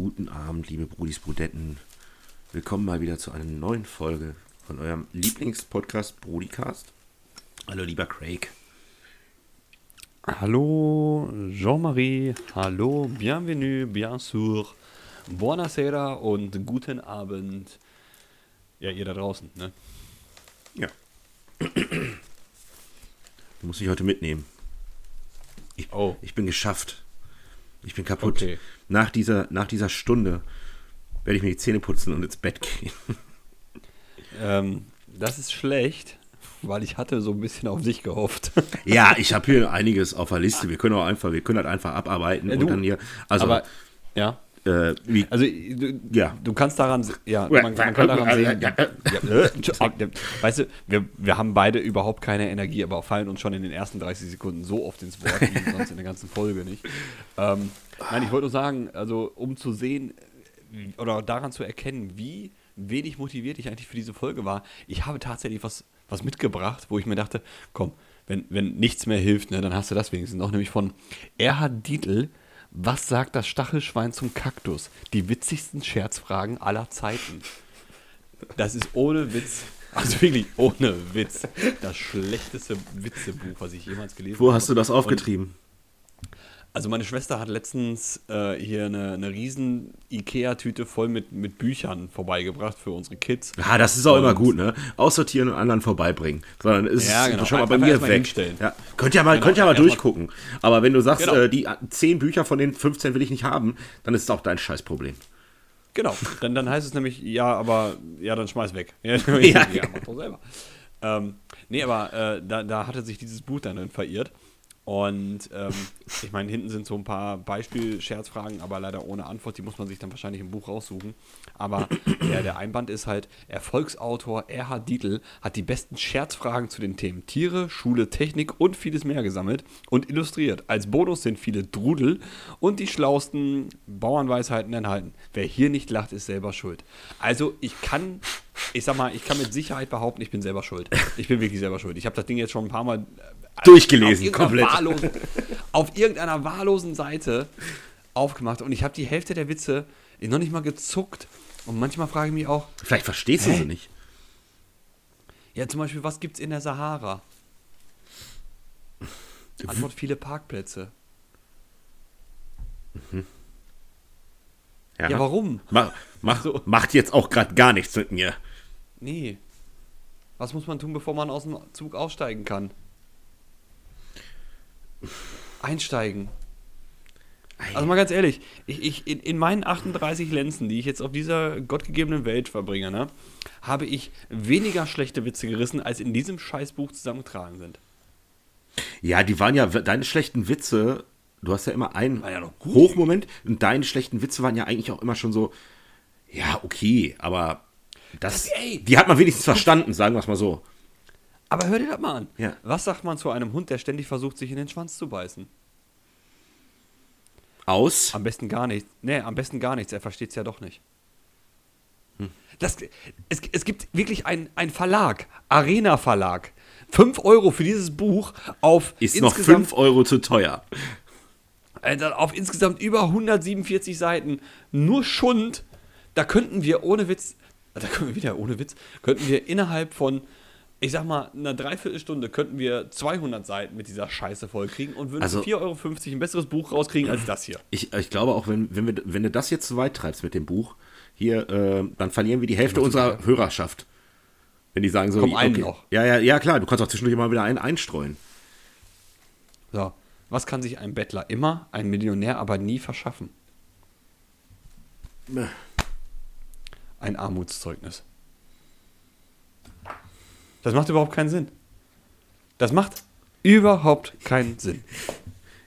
Guten Abend, liebe Brudis Brudetten. Willkommen mal wieder zu einer neuen Folge von eurem Lieblingspodcast Brudicast. Hallo, lieber Craig. Hallo Jean-Marie, hallo, bienvenue, bien sûr, buonasera und guten Abend. Ja, ihr da draußen, ne? Ja. Du musst mich heute mitnehmen. Ich, Oh. ich bin geschafft. Ich bin kaputt. Okay. Nach, dieser, nach dieser Stunde werde ich mir die Zähne putzen und ins Bett gehen. Ähm, das ist schlecht, weil ich hatte so ein bisschen auf dich gehofft. ja, ich habe hier einiges auf der Liste. Wir können auch einfach, wir können halt einfach abarbeiten Ja, und dann hier. Also, Aber, ja, äh, also du, Ja. du kannst daran, ja, man, man kann daran sehen, ja, weißt du, wir, wir haben beide überhaupt keine Energie, aber fallen uns schon in den ersten 30 Sekunden so oft ins Wort, wie sonst in der ganzen Folge nicht. Ähm, nein, ich wollte nur sagen, also um zu sehen oder daran zu erkennen, wie wenig motiviert ich eigentlich für diese Folge war, ich habe tatsächlich was, was mitgebracht, wo ich mir dachte, komm, wenn, wenn nichts mehr hilft, ne, dann hast du das wenigstens noch, nämlich von Erhard Dietl, was sagt das Stachelschwein zum Kaktus? Die witzigsten Scherzfragen aller Zeiten. Das ist ohne Witz, also wirklich ohne Witz, das schlechteste Witzebuch, was ich jemals gelesen habe. wo hast du das Und- aufgetrieben? Also meine Schwester hat letztens äh, hier eine, eine riesen Ikea-Tüte voll mit, mit Büchern vorbeigebracht für unsere Kids. Ja, das ist auch immer Und- gut, ne? Aussortieren und anderen vorbeibringen. Sondern ist Ja, es genau. schon mal bei mir weg. Ja. Könnt ihr mal, Genau, könnt ihr mal erstmal- durchgucken. Aber wenn du sagst, Genau. äh, die 10 Bücher von den 15 will ich nicht haben, dann ist es auch dein Scheißproblem. Genau, dann, dann heißt es nämlich, ja, aber, ja, dann schmeiß weg. Ja, Ja. ja mach doch selber. Ähm, nee, aber äh, da, da hatte sich dieses Buch dann verirrt. Und ähm, ich meine, hinten sind so ein paar Beispiel-Scherzfragen, aber leider ohne Antwort. Die muss man sich dann wahrscheinlich im Buch raussuchen. Aber ja, der Einband ist halt, Erfolgsautor Erhard Dietl hat die besten Scherzfragen zu den Themen Tiere, Schule, Technik und vieles mehr gesammelt und illustriert. Als Bonus sind viele Drudel und die schlausten Bauernweisheiten enthalten. Wer hier nicht lacht, ist selber schuld. Also ich kann, ich sag mal, ich kann mit Sicherheit behaupten, ich bin selber schuld. Ich bin wirklich selber schuld. Ich habe das Ding jetzt schon ein paar Mal Durchgelesen, auf irgendeiner komplett. Wahllosen, auf irgendeiner wahllosen Seite aufgemacht und ich habe die Hälfte der Witze noch nicht mal gezuckt. Und manchmal frage ich mich auch, Vielleicht verstehst du sie nicht. ja zum Beispiel, was gibt's in der Sahara? Antwort, viele Parkplätze. Ja, warum? Mach, mach, So. Macht jetzt auch gerade gar nichts mit mir. Nee. Was muss man tun, bevor man aus dem Zug aussteigen kann? Einsteigen. Also mal ganz ehrlich, ich, ich, in, in meinen 38 Lenzen, die ich jetzt auf dieser gottgegebenen Welt verbringe, ne, habe ich weniger schlechte Witze gerissen, als in diesem Scheißbuch zusammengetragen sind. Ja, die waren ja, deine schlechten Witze, du hast ja immer einen War ja. Hochmoment und deine schlechten Witze waren ja eigentlich auch immer schon so, ja, okay, aber das, Das- ey. die hat man wenigstens verstanden, sagen wir es mal so. Aber hör dir das mal an. Ja. Was sagt man zu einem Hund, der ständig versucht, sich in den Schwanz zu beißen? Aus. Am besten gar nichts. Nee, am besten gar nichts. Er versteht es ja doch nicht. Hm. Das, es, es gibt wirklich einen Verlag, Arena Verlag. 5 Euro für dieses Buch auf Ist noch insgesamt, 5 Euro zu teuer. Alter, auf insgesamt über 147 Seiten. Nur Schund. Da könnten wir ohne Witz, da können wir wieder ohne Witz, könnten wir innerhalb von, ich sag mal, einer Dreiviertelstunde könnten wir 200 Seiten mit dieser Scheiße vollkriegen und würden Also- für 4,50 Euro ein besseres Buch rauskriegen als das hier. Ich, ich glaube auch, wenn, wenn, wir, wenn du das jetzt zu weit treibst mit dem Buch, hier, äh, dann verlieren wir die Hälfte unserer Hörerschaft. Wenn die sagen so, Komm, einen okay. noch. Ja, ja, ja, klar, du kannst auch zwischendurch mal wieder einen einstreuen. So, was kann sich ein Bettler immer, ein Millionär aber nie verschaffen? Ein Armutszeugnis. Das macht überhaupt keinen Sinn. Das macht überhaupt keinen Sinn.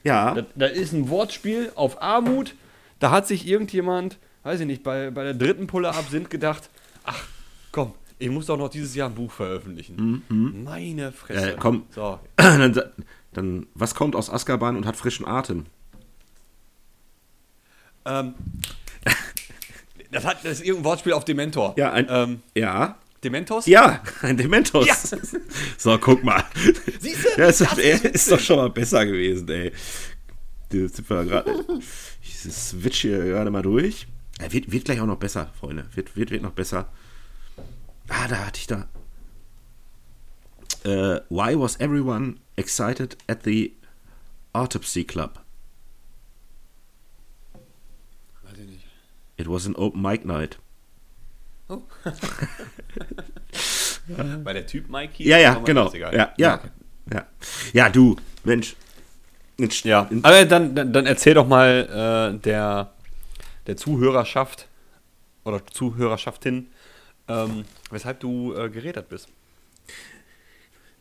Ja, Da, da ist ein Wortspiel auf Armut. Da hat sich irgendjemand, weiß ich nicht, bei, bei der dritten Pulle Absinth gedacht, ach komm, ich muss doch noch dieses Jahr ein Buch veröffentlichen. Meine Fresse. Äh, komm. So, dann, dann, was kommt aus Azkaban und hat frischen Atem? Ähm, das, hat, das ist irgendein Wortspiel auf Dementor. Ja, ein, ähm, ja, Dementos? ja, ein Dementos. Ja. So, guck mal. Siehst du? Ja, ist, ist doch schon mal besser gewesen, ey. Sind wir gerade- Ich switch hier gerade mal durch. Ja, wird, wird gleich auch noch besser, Freunde. Wird, wird, wird noch besser. Ah, da hatte ich da. Uh, why was everyone excited at the Autopsy Club? Weiß ich nicht. It was an open mic night. Oh. Weil der Typ Mike hieß? Ja, ja, genau. Ja, ja, okay. ja. Ja, du, Mensch. Mensch ja, aber dann, dann, dann erzähl doch mal äh, der, der Zuhörerschaft oder Zuhörerschaftin, ähm, weshalb du äh, geredet bist.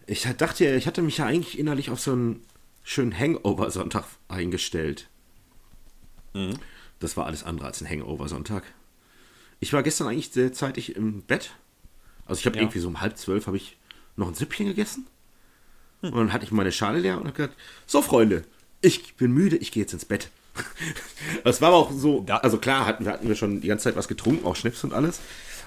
Ich dachte ja, ich hatte mich ja eigentlich innerlich auf so einen schönen Hangover-Sonntag eingestellt. Mhm. Das war alles andere als ein Hangover-Sonntag. Ich war gestern eigentlich sehr zeitig im Bett. Also ich habe ja. irgendwie so um halb zwölf habe ich noch ein Süppchen gegessen. Hm. Und dann hatte ich meine Schale leer und habe gesagt, so Freunde, ich bin müde, ich gehe jetzt ins Bett. das war aber auch so, also klar hatten wir, hatten wir schon die ganze Zeit was getrunken, auch Schnips und alles.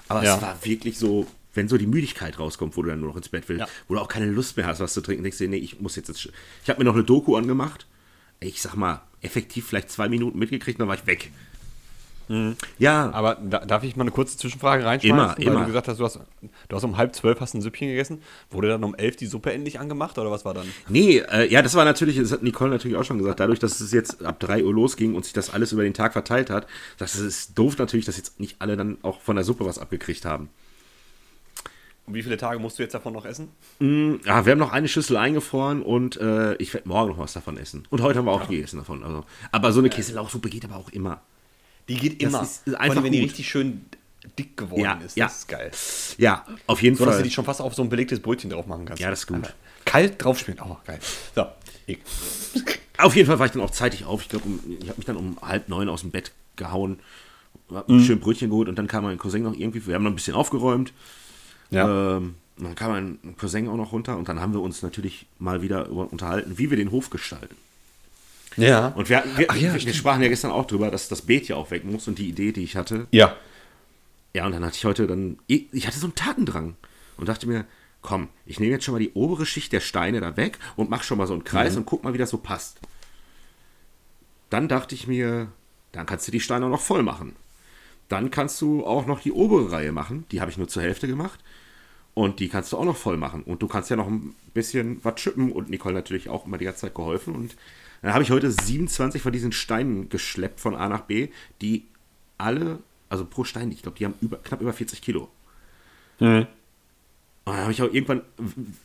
Aber ja. es war wirklich so, wenn so die Müdigkeit rauskommt, wo du dann nur noch ins Bett willst, ja. wo du auch keine Lust mehr hast, was zu trinken, denkst du, nee, ich muss jetzt, jetzt ich habe mir noch eine Doku angemacht. Ich sag mal, effektiv vielleicht zwei Minuten mitgekriegt, dann war ich weg. Mhm. Ja. Aber da, darf ich mal eine kurze Zwischenfrage reinschmeißen? Immer, weil immer. du gesagt hast, du hast, du hast um halb zwölf hast ein Süppchen gegessen. Wurde dann um elf die Suppe endlich angemacht oder was war dann? Nee, äh, ja, das war natürlich, das hat Nicole natürlich auch schon gesagt, dadurch, dass es jetzt ab drei Uhr losging und sich das alles über den Tag verteilt hat, das ist doof natürlich, dass jetzt nicht alle dann auch von der Suppe was abgekriegt haben. Und wie viele Tage musst du jetzt davon noch essen? Mm, ja, wir haben noch eine Schüssel eingefroren und äh, ich werde morgen noch was davon essen. Und heute haben wir auch ja. gegessen davon. Also. Aber so eine Käselauchsuppe geht aber auch immer. Die geht immer. Das ist einfach wenn die richtig schön dick geworden ja, ist. Ja. Das ist geil. Ja, auf jeden so, Fall. dass du die schon fast auf so ein belegtes Brötchen drauf machen kannst. Ja, das ist gut. Aber kalt draufspielen. Oh, geil. So. Auf jeden Fall war ich dann auch zeitig auf. Ich glaube, ich habe mich dann um halb neun aus dem Bett gehauen, hab ein mhm. schön Brötchen geholt und dann kam mein Cousin noch irgendwie. Wir haben noch ein bisschen aufgeräumt. Ja. Ähm, dann kam mein Cousin auch noch runter und dann haben wir uns natürlich mal wieder unterhalten, wie wir den Hof gestalten. Ja. Und wir, wir, ja, wir, wir sprachen ja gestern auch drüber, dass das Beet ja auch weg muss und die Idee, die ich hatte. Ja. Ja, und dann hatte ich heute dann, ich hatte so einen Tatendrang und dachte mir, komm, ich nehme jetzt schon mal die obere Schicht der Steine da weg und mach schon mal so einen Kreis mhm. und guck mal, wie das so passt. Dann dachte ich mir, dann kannst du die Steine auch noch voll machen. Dann kannst du auch noch die obere Reihe machen. Die habe ich nur zur Hälfte gemacht. Und die kannst du auch noch voll machen. Und du kannst ja noch ein bisschen was schippen. Und Nicole natürlich auch immer die ganze Zeit geholfen. Und dann habe ich heute 27 von diesen Steinen geschleppt von A nach B, die alle, also pro Stein, ich glaube, die haben über, knapp über 40 Kilo. Mhm. Und dann habe ich auch irgendwann,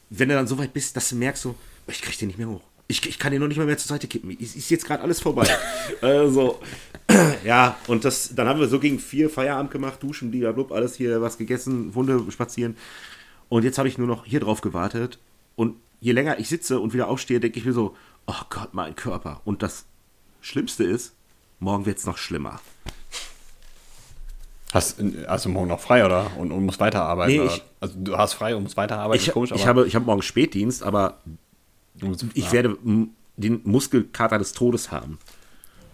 wenn du dann so weit bist, dass du merkst, so, ich kriege den nicht mehr hoch. Ich, ich kann den noch nicht mal mehr zur Seite kippen. Ist, ist jetzt gerade alles vorbei. also, ja, und das, dann haben wir so gegen vier Feierabend gemacht, duschen, blablabla, alles hier was gegessen, Wunde spazieren. Und jetzt habe ich nur noch hier drauf gewartet. Und je länger ich sitze und wieder aufstehe, denke ich mir so, oh Gott, mein Körper. Und das Schlimmste ist, morgen wird es noch schlimmer. Hast, hast du morgen noch frei oder und, und musst weiterarbeiten? Nee, ich, also du hast frei und musst weiterarbeiten. Ich, komisch, ich, habe, ich habe morgen Spätdienst, aber ich ja. werde den Muskelkater des Todes haben.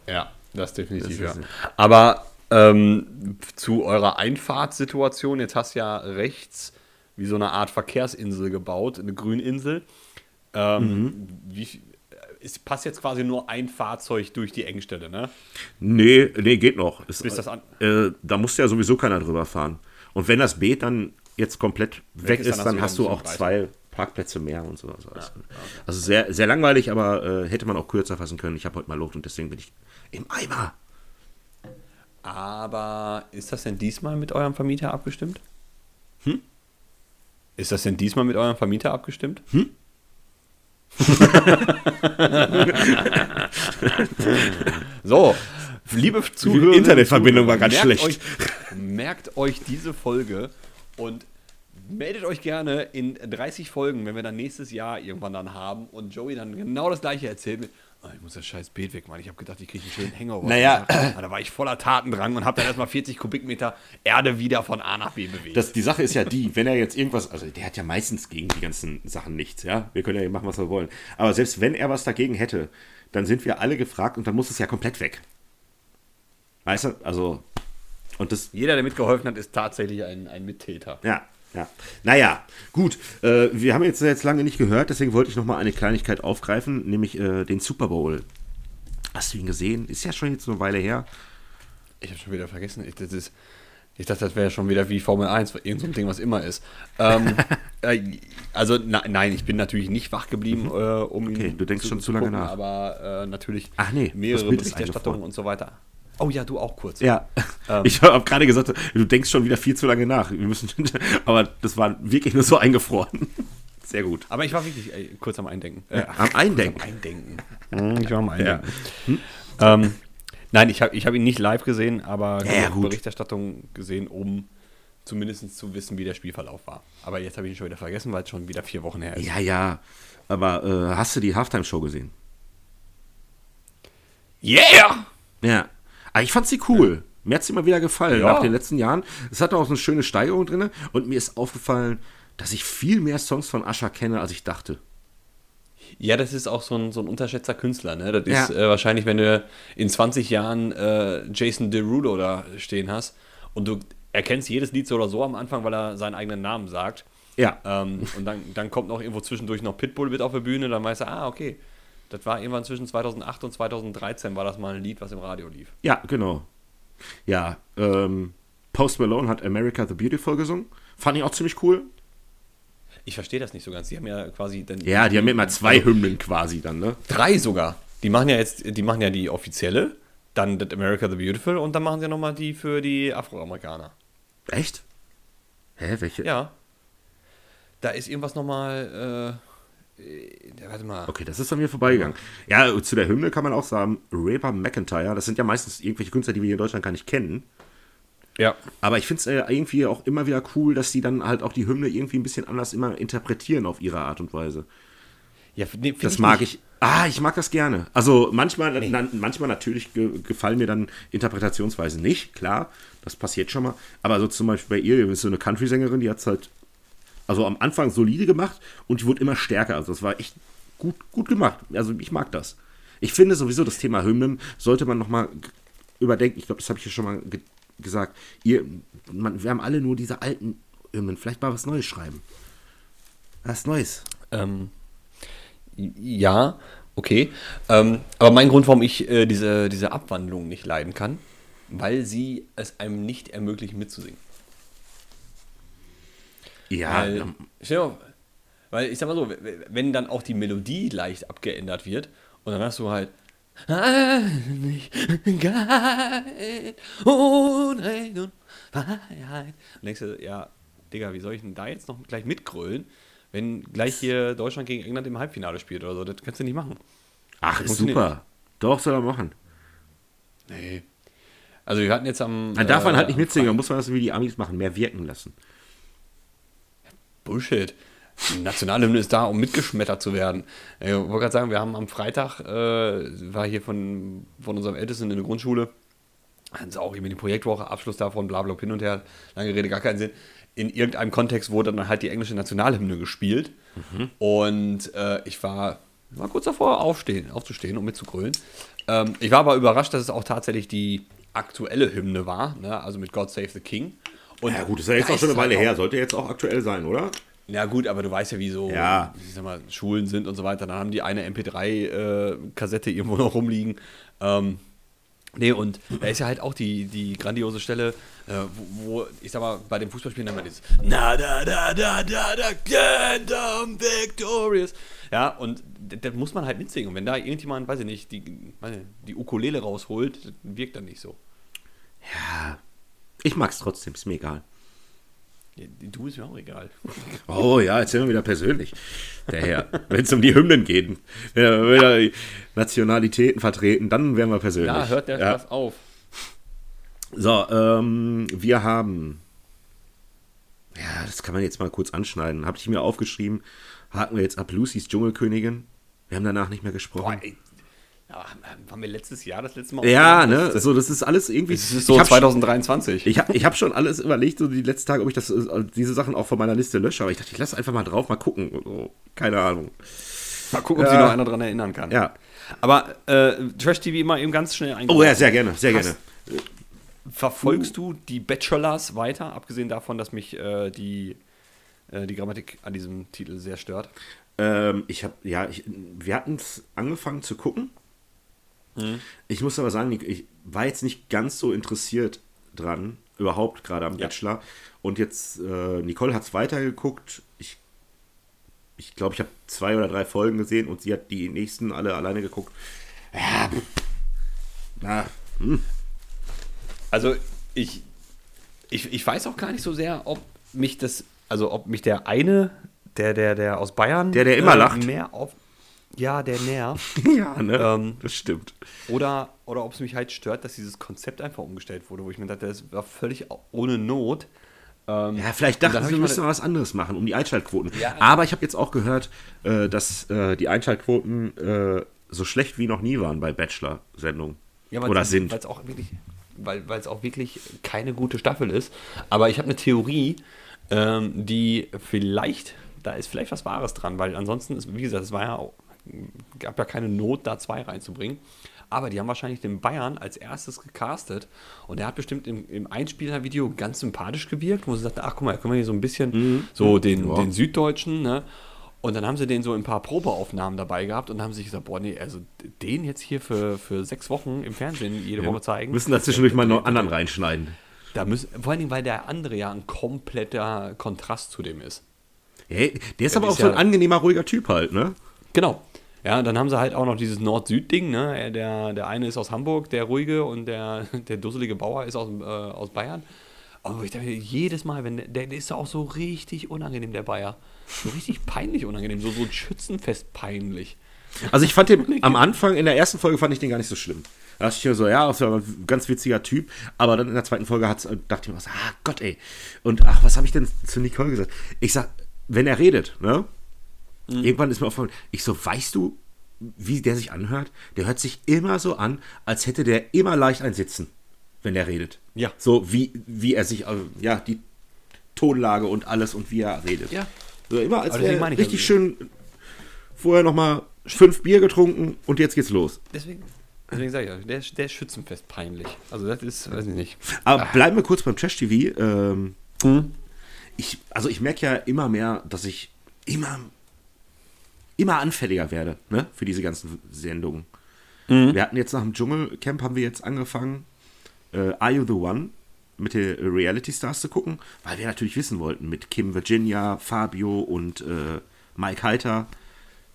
Ja, das definitiv, das ja. Aber ähm, zu eurer Einfahrtssituation, jetzt hast du ja rechts wie so eine Art Verkehrsinsel gebaut, eine Grüninsel. Ähm, mhm. wie, es passt jetzt quasi nur ein Fahrzeug durch die Engstelle, ne? Nee, nee, geht noch. Ist, das an äh, da muss ja sowieso keiner drüber fahren. Und wenn das Beet dann jetzt komplett weg, weg ist, dann, dann hast du auch zwei Parkplätze mehr und so. Also, ja, okay. also sehr, sehr langweilig, aber äh, hätte man auch kürzer fassen können. Ich habe heute mal Luft und deswegen bin ich im Eimer. Aber ist das denn diesmal mit eurem Vermieter abgestimmt? Hm? Ist das denn diesmal mit eurem Vermieter abgestimmt? Hm? so, liebe Zuhörer. Die Internetverbindung war ganz schlecht. Euch, merkt euch diese Folge und meldet euch gerne in 30 Folgen, wenn wir dann nächstes Jahr irgendwann dann haben und Joey dann genau das gleiche erzählt mit, ich muss das scheiß Beet wegmachen. Ich habe gedacht, ich kriege einen schönen Hangover. Naja. Da war ich voller Tatendrang und habe dann erstmal 40 Kubikmeter Erde wieder von A nach B bewegt. Das, die Sache ist ja die, wenn er jetzt irgendwas, also der hat ja meistens gegen die ganzen Sachen nichts, ja. Wir können ja machen, was wir wollen. Aber selbst wenn er was dagegen hätte, dann sind wir alle gefragt und dann muss es ja komplett weg. Weißt du, also. Und das, Jeder, der mitgeholfen hat, ist tatsächlich ein, ein Mittäter. Ja, ja. Naja, gut. Äh, wir haben jetzt, jetzt lange nicht gehört, deswegen wollte ich nochmal eine Kleinigkeit aufgreifen, nämlich äh, den Super Bowl. Hast du ihn gesehen? Ist ja schon jetzt eine Weile her. Ich habe schon wieder vergessen. Ich, das ist, ich dachte, das wäre schon wieder wie Formel 1, irgend so ein Ding, was immer ist. Ähm, äh, also na, nein, ich bin natürlich nicht wach geblieben, mhm. äh, um okay, du denkst zu, schon zu lange gucken, nach. Aber äh, natürlich Ach, nee, mehrere Berichterstattungen und so weiter. Oh ja, du auch kurz. Ja, ähm. ich habe gerade gesagt, du denkst schon wieder viel zu lange nach. Wir müssen, aber das war wirklich nur so eingefroren. Sehr gut. Aber ich war wirklich ey, kurz am Eindenken. Äh, am Eindenken. Am Eindenken. Hm, ich war am Eindenken. Ja. Hm? Ähm, nein, ich habe ich hab ihn nicht live gesehen, aber ja, Berichterstattung gesehen, um zumindest zu wissen, wie der Spielverlauf war. Aber jetzt habe ich ihn schon wieder vergessen, weil es schon wieder vier Wochen her ist. Ja, ja. Aber äh, hast du die Halftime-Show gesehen? Yeah! Ja. Aber ich fand sie cool. Mir hat sie immer wieder gefallen ja. nach den letzten Jahren. Es hatte auch so eine schöne Steigerung drin und mir ist aufgefallen, dass ich viel mehr Songs von Ascher kenne, als ich dachte. Ja, das ist auch so ein, so ein unterschätzter Künstler. Ne? Das ist äh, wahrscheinlich, wenn du in 20 Jahren äh, Jason Derulo da stehen hast und du erkennst jedes Lied so oder so am Anfang, weil er seinen eigenen Namen sagt. Ja. Ähm, und dann, dann kommt noch irgendwo zwischendurch noch Pitbull mit auf der Bühne, dann weißt du, ah, okay, das war irgendwann zwischen 2008 und 2013 war das mal ein Lied, was im Radio lief. Ja, genau. Ja, ähm, Post Malone hat America the Beautiful gesungen. Fand ich auch ziemlich cool. Ich verstehe das nicht so ganz. Die haben ja quasi dann. Ja, die haben immer zwei also, Hymnen quasi dann, ne? Drei sogar. Die machen ja jetzt, die machen ja die offizielle, dann das America the Beautiful und dann machen sie ja nochmal die für die Afroamerikaner. Echt? Hä, welche? Ja. Da ist irgendwas nochmal. Äh, warte mal. Okay, das ist an mir vorbeigegangen. Ja, zu der Hymne kann man auch sagen, Raper McIntyre, das sind ja meistens irgendwelche Künstler, die wir hier in Deutschland gar nicht kennen. Ja. Aber ich finde es äh, irgendwie auch immer wieder cool, dass die dann halt auch die Hymne irgendwie ein bisschen anders immer interpretieren auf ihre Art und Weise. Ja, nee, das ich mag nicht. ich. Ah, ich mag das gerne. Also manchmal, nee. na, manchmal natürlich ge gefallen mir dann Interpretationsweisen nicht, klar, das passiert schon mal. Aber so zum Beispiel bei ihr, ist so eine Country-Sängerin, die hat es halt also am Anfang solide gemacht und die wurde immer stärker. Also das war echt gut, gut gemacht. Also ich mag das. Ich finde sowieso das Thema Hymnen sollte man nochmal überdenken. Ich glaube, das habe ich ja schon mal ge gesagt. Ihr, man, wir haben alle nur diese alten Hymnen. Vielleicht mal was Neues schreiben. Was Neues. Ähm, ja, okay. Ähm, aber mein Grund, warum ich äh, diese, diese Abwandlung nicht leiden kann, weil sie es einem nicht ermöglichen mitzusingen. Ja. Weil, mal, weil ich sag mal so, wenn dann auch die Melodie leicht abgeändert wird und dann hast du halt Einigkeit, Unrecht und Freiheit. Und denkst du, ja, Digga, wie soll ich denn da jetzt noch gleich mitgrölen, wenn gleich hier Deutschland gegen England im Halbfinale spielt oder so? Das kannst du nicht machen. Ach, ist super. Doch, soll er machen. Nee. Also wir hatten jetzt am. Dann darf man halt nicht mitsingen, dann muss man das wie die Amis machen, mehr wirken lassen. Bullshit. Die Nationalhymne ist da, um mitgeschmettert zu werden. Ich wollte gerade sagen, wir haben am Freitag, äh, war hier von, von unserem Ältesten in der Grundschule, hatten sie auch irgendwie die Projektwoche, Abschluss davon, bla bla hin und her, lange Rede, gar keinen Sinn. In irgendeinem Kontext wurde dann halt die englische Nationalhymne gespielt. Mhm. Und äh, ich war, war kurz davor, aufstehen, aufzustehen, um mitzugrölen. Ähm, ich war aber überrascht, dass es auch tatsächlich die aktuelle Hymne war, ne? also mit God Save the King. Und ja gut, ist ja jetzt auch schon eine Weile her, sollte jetzt auch aktuell sein, oder? Ja gut, aber du weißt ja, wie so ja. ich sag mal, Schulen sind und so weiter. Dann haben die eine MP3-Kassette äh, irgendwo noch rumliegen. Ähm, nee, und da ist ja halt auch die, die grandiose Stelle, äh, wo, wo, ich sag mal, bei den Fußballspielen mal dieses Na da da da da da I'm victorious. Ja, und das muss man halt mitsingen. Und wenn da irgendjemand, weiß ich nicht, die, die Ukulele rausholt, wirkt dann nicht so. Ja, ich mag's trotzdem, ist mir egal. Du ist mir auch egal. Oh ja, jetzt sind wir wieder persönlich. Der Herr. Wenn es um die Hymnen geht, wenn wir Nationalitäten vertreten, dann wären wir persönlich. Ja, hört der ja. Spaß auf. So, ähm, wir haben. Ja, das kann man jetzt mal kurz anschneiden. Habe ich mir aufgeschrieben. Haken wir jetzt ab Lucys Dschungelkönigin. Wir haben danach nicht mehr gesprochen. Boah, haben wir letztes Jahr das letzte Mal Ja, ne? Das, so, das ist alles irgendwie. Das ist so 2023. Schon, ich habe ich hab schon alles überlegt, so die letzten Tage, ob ich das, äh, diese Sachen auch von meiner Liste lösche. Aber ich dachte, ich lasse einfach mal drauf, mal gucken. So, keine Ahnung. Mal gucken, ob ja. sich noch einer dran erinnern kann. Ja. Aber äh, Trash TV immer eben ganz schnell eingebaut. Oh ja, sehr gerne, sehr gerne. Verfolgst du die Bachelors weiter, abgesehen davon, dass mich äh, die, äh, die Grammatik an diesem Titel sehr stört? Ähm, ich habe, ja, ich, wir hatten es angefangen zu gucken. Mhm. Ich muss aber sagen, ich, war jetzt nicht ganz so interessiert dran, überhaupt gerade am Ja. Bachelor. Und jetzt, äh, Nicole hat es weitergeguckt. Ich ich glaube, ich habe zwei oder drei Folgen gesehen und sie hat die nächsten alle alleine geguckt. Ja, na, Also ich, ich, ich weiß auch gar nicht so sehr, ob mich das, also ob mich der eine, der, der, der aus Bayern, Der, der immer lacht. mehr auf, ja, der nervt. ja, ne? Ähm, das stimmt. Oder, oder ob es mich halt stört, dass dieses Konzept einfach umgestellt wurde, wo ich mir dachte, das war völlig ohne Not. Ähm, Ja, vielleicht dachten sie, wir müssen mal was anderes machen, um die Einschaltquoten. Ja. Aber ich habe jetzt auch gehört, äh, dass äh, die Einschaltquoten äh, so schlecht wie noch nie waren bei Bachelor-Sendungen. Ja, weil Oder es- sind. Weil es auch wirklich, weil weil es auch wirklich keine gute Staffel ist. Aber ich habe eine Theorie, ähm, die vielleicht, da ist vielleicht was Wahres dran, weil ansonsten ist, wie gesagt, es war ja auch, gab ja keine Not, da zwei reinzubringen. Aber die haben wahrscheinlich den Bayern als erstes gecastet und der hat bestimmt im, im Einspieler-Video ganz sympathisch gewirkt, wo sie sagten, ach guck mal, da können wir hier so ein bisschen so den, Ja. den Süddeutschen, ne? Und dann haben sie den so ein paar Probeaufnahmen dabei gehabt und haben sich gesagt, boah, nee, also den jetzt hier für, für sechs Wochen im Fernsehen jede Woche zeigen. Müssen da zwischendurch mal noch anderen reinschneiden. Da müssen, vor allen Dingen, weil der andere ja ein kompletter Kontrast zu dem ist. Hey, der ist Ja, aber die auch ist so ein ja- angenehmer, ruhiger Typ halt, ne? Genau. Ja, dann haben sie halt auch noch dieses Nord-Süd-Ding, ne? Der, der eine ist aus Hamburg, der ruhige, und der, der dusselige Bauer ist aus, äh, aus Bayern. Aber ich dachte, jedes Mal, wenn der, der ist auch so richtig unangenehm, der Bayer. So richtig peinlich unangenehm, so, so ein Schützenfest peinlich. Also ich fand den am Anfang, in der ersten Folge fand ich den gar nicht so schlimm. Da dachte ich mir so, ja, ist ja ein ganz witziger Typ. Aber dann in der zweiten Folge hat's, äh, dachte ich mir, was, ah Gott, ey. Und ach, was habe ich denn zu Nicole gesagt? Ich sag, wenn er redet, ne? Irgendwann ist mir aufgefallen, ich so, weißt du, wie der sich anhört? Der hört sich immer so an, als hätte der immer leicht ein Sitzen, wenn er redet. Ja. So wie, wie er sich, also, ja, die Tonlage und alles und wie er redet. Ja. So immer als wäre richtig ja- schön vorher nochmal fünf Bier getrunken und jetzt geht's los. Deswegen, deswegen sage ich ja, der, ist- der ist Schützenfest peinlich. Also das ist, weiß ich nicht. Aber bleiben wir kurz beim Trash-TV. Ähm, ich, also ich merke ja immer mehr, dass ich immer, immer anfälliger werde ne, für diese ganzen Sendungen. Wir hatten jetzt nach dem Dschungelcamp haben wir jetzt angefangen, äh, Are You the One mit den Reality Stars zu gucken, weil wir natürlich wissen wollten, mit Kim Virginia, Fabio und äh, Mike Heiter,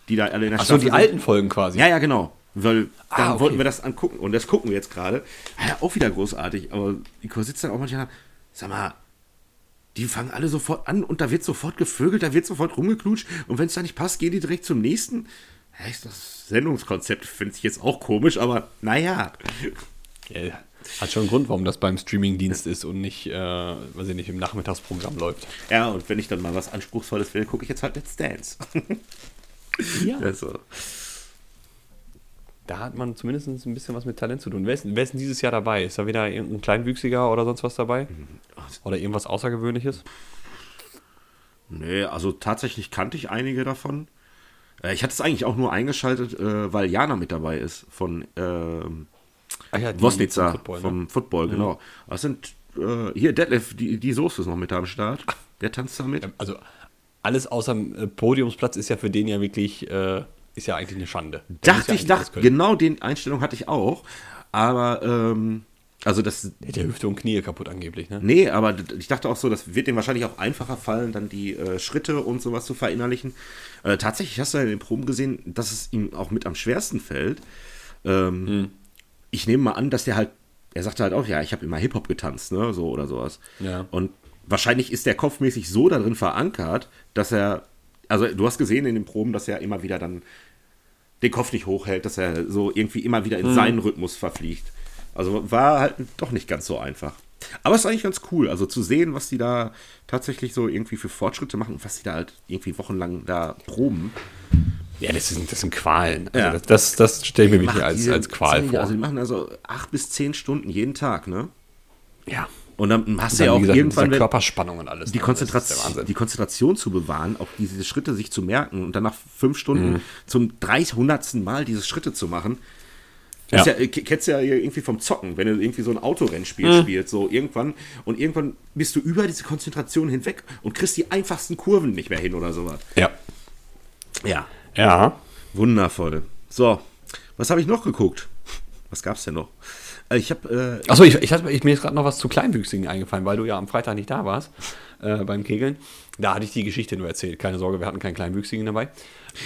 die da alle in der Achso, die sind. alten Folgen quasi. Ja, ja, genau. Weil Ah, dann okay. wollten wir das angucken und das gucken wir jetzt gerade. Ja, auch wieder großartig, aber Nico sitzt dann auch manchmal, sag mal, die fangen alle sofort an und da wird sofort gevögelt, da wird sofort rumgeklutscht und wenn es da nicht passt, gehen die direkt zum nächsten. Das Sendungskonzept, finde ich jetzt auch komisch, aber naja. Ja, hat schon einen Grund, warum das beim Streamingdienst ist und nicht, äh, weiß ich nicht, im Nachmittagsprogramm läuft. Ja, und wenn ich dann mal was Anspruchsvolles will, gucke ich jetzt halt Let's Dance. Ja. Also, Da hat man zumindest ein bisschen was mit Talent zu tun. Wer ist, wer ist denn dieses Jahr dabei? Ist da wieder irgendein Kleinwüchsiger oder sonst was dabei? Oder irgendwas Außergewöhnliches? nee, also tatsächlich kannte ich einige davon. Äh, Ich hatte es eigentlich auch nur eingeschaltet, äh, weil Jana mit dabei ist von ähm, Ah ja, Wosnica vom Football, ne? vom Football, genau. Das sind äh, hier Detlef, die, die Soße ist noch mit am Start. Der tanzt da mit. Also alles außer dem äh, Podiumsplatz ist ja für den ja wirklich, äh, ist ja eigentlich eine Schande. Muss dachte ja ich, dachte, genau den Einstellung hatte ich auch. Aber, ähm, also das, Der Hüfte und Knie kaputt angeblich, ne? nee, aber ich dachte auch so, das wird dem wahrscheinlich auch einfacher fallen, dann die äh, Schritte und sowas zu verinnerlichen. Äh, tatsächlich hast du ja in den Proben gesehen, dass es ihm auch mit am schwersten fällt. Ähm, Hm. Ich nehme mal an, dass der halt, er sagte halt auch, ja, ich habe immer Hip-Hop getanzt, ne, so oder sowas. Ja. Und wahrscheinlich ist der kopfmäßig so darin verankert, dass er, also du hast gesehen in den Proben, dass er immer wieder dann den Kopf nicht hochhält, dass er so irgendwie immer wieder in seinen Rhythmus verfliegt. Also war halt doch nicht ganz so einfach. Aber es ist eigentlich ganz cool, also zu sehen, was die da tatsächlich so irgendwie für Fortschritte machen und was die da halt irgendwie wochenlang da proben. Ja, das sind, das sind Qualen. Also Ja. Das, das, das stelle ich mir wirklich als, als Qual vor. Also die machen also acht bis zehn Stunden jeden Tag, ne? ja. Und dann hast du ja auch gesagt, irgendwann Körperspannung und alles. die, ne? Konzentration, die Konzentration zu bewahren, auch diese Schritte sich zu merken und dann nach fünf Stunden Mhm. zum 300. Mal diese Schritte zu machen. Das Ja. Ist ja, k- kennst du ja irgendwie vom Zocken, wenn du irgendwie so ein Autorennspiel Mhm. spielst, so irgendwann und irgendwann bist du über diese Konzentration hinweg und kriegst die einfachsten Kurven nicht mehr hin oder sowas. Ja. Ja, Ja. wundervoll. So, was habe ich noch geguckt? Was gab's denn noch? Äh, ich habe. Äh, Achso, ich, ich, ich, mir ist gerade noch was zu Kleinwüchsigen eingefallen, weil du ja am Freitag nicht da warst äh, beim Kegeln. Da hatte ich die Geschichte nur erzählt. Keine Sorge, wir hatten keinen Kleinwüchsigen dabei.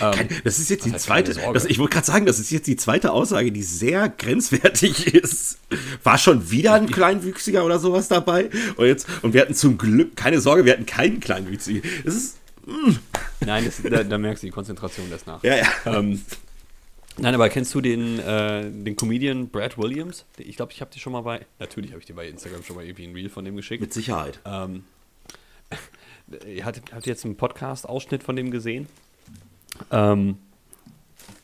Ähm, das ist jetzt die zweite. Das, ich wollte gerade sagen, das ist jetzt die zweite Aussage, die sehr grenzwertig ist. War schon wieder ein Kleinwüchsiger oder sowas dabei? Und jetzt und wir hatten zum Glück keine Sorge, wir hatten keinen Kleinwüchsigen. Das ist. Mm. Nein, das, da, da, merkst du die Konzentration des nach. Ja, ja. Ähm, Nein, aber kennst du den, äh, den Comedian Brad Williams? Ich glaube, ich habe dir schon mal bei. Natürlich habe ich dir bei Instagram schon mal irgendwie ein Reel von dem geschickt. Mit Sicherheit. Ähm, habt, ihr jetzt einen Podcast-Ausschnitt von dem gesehen? Ähm,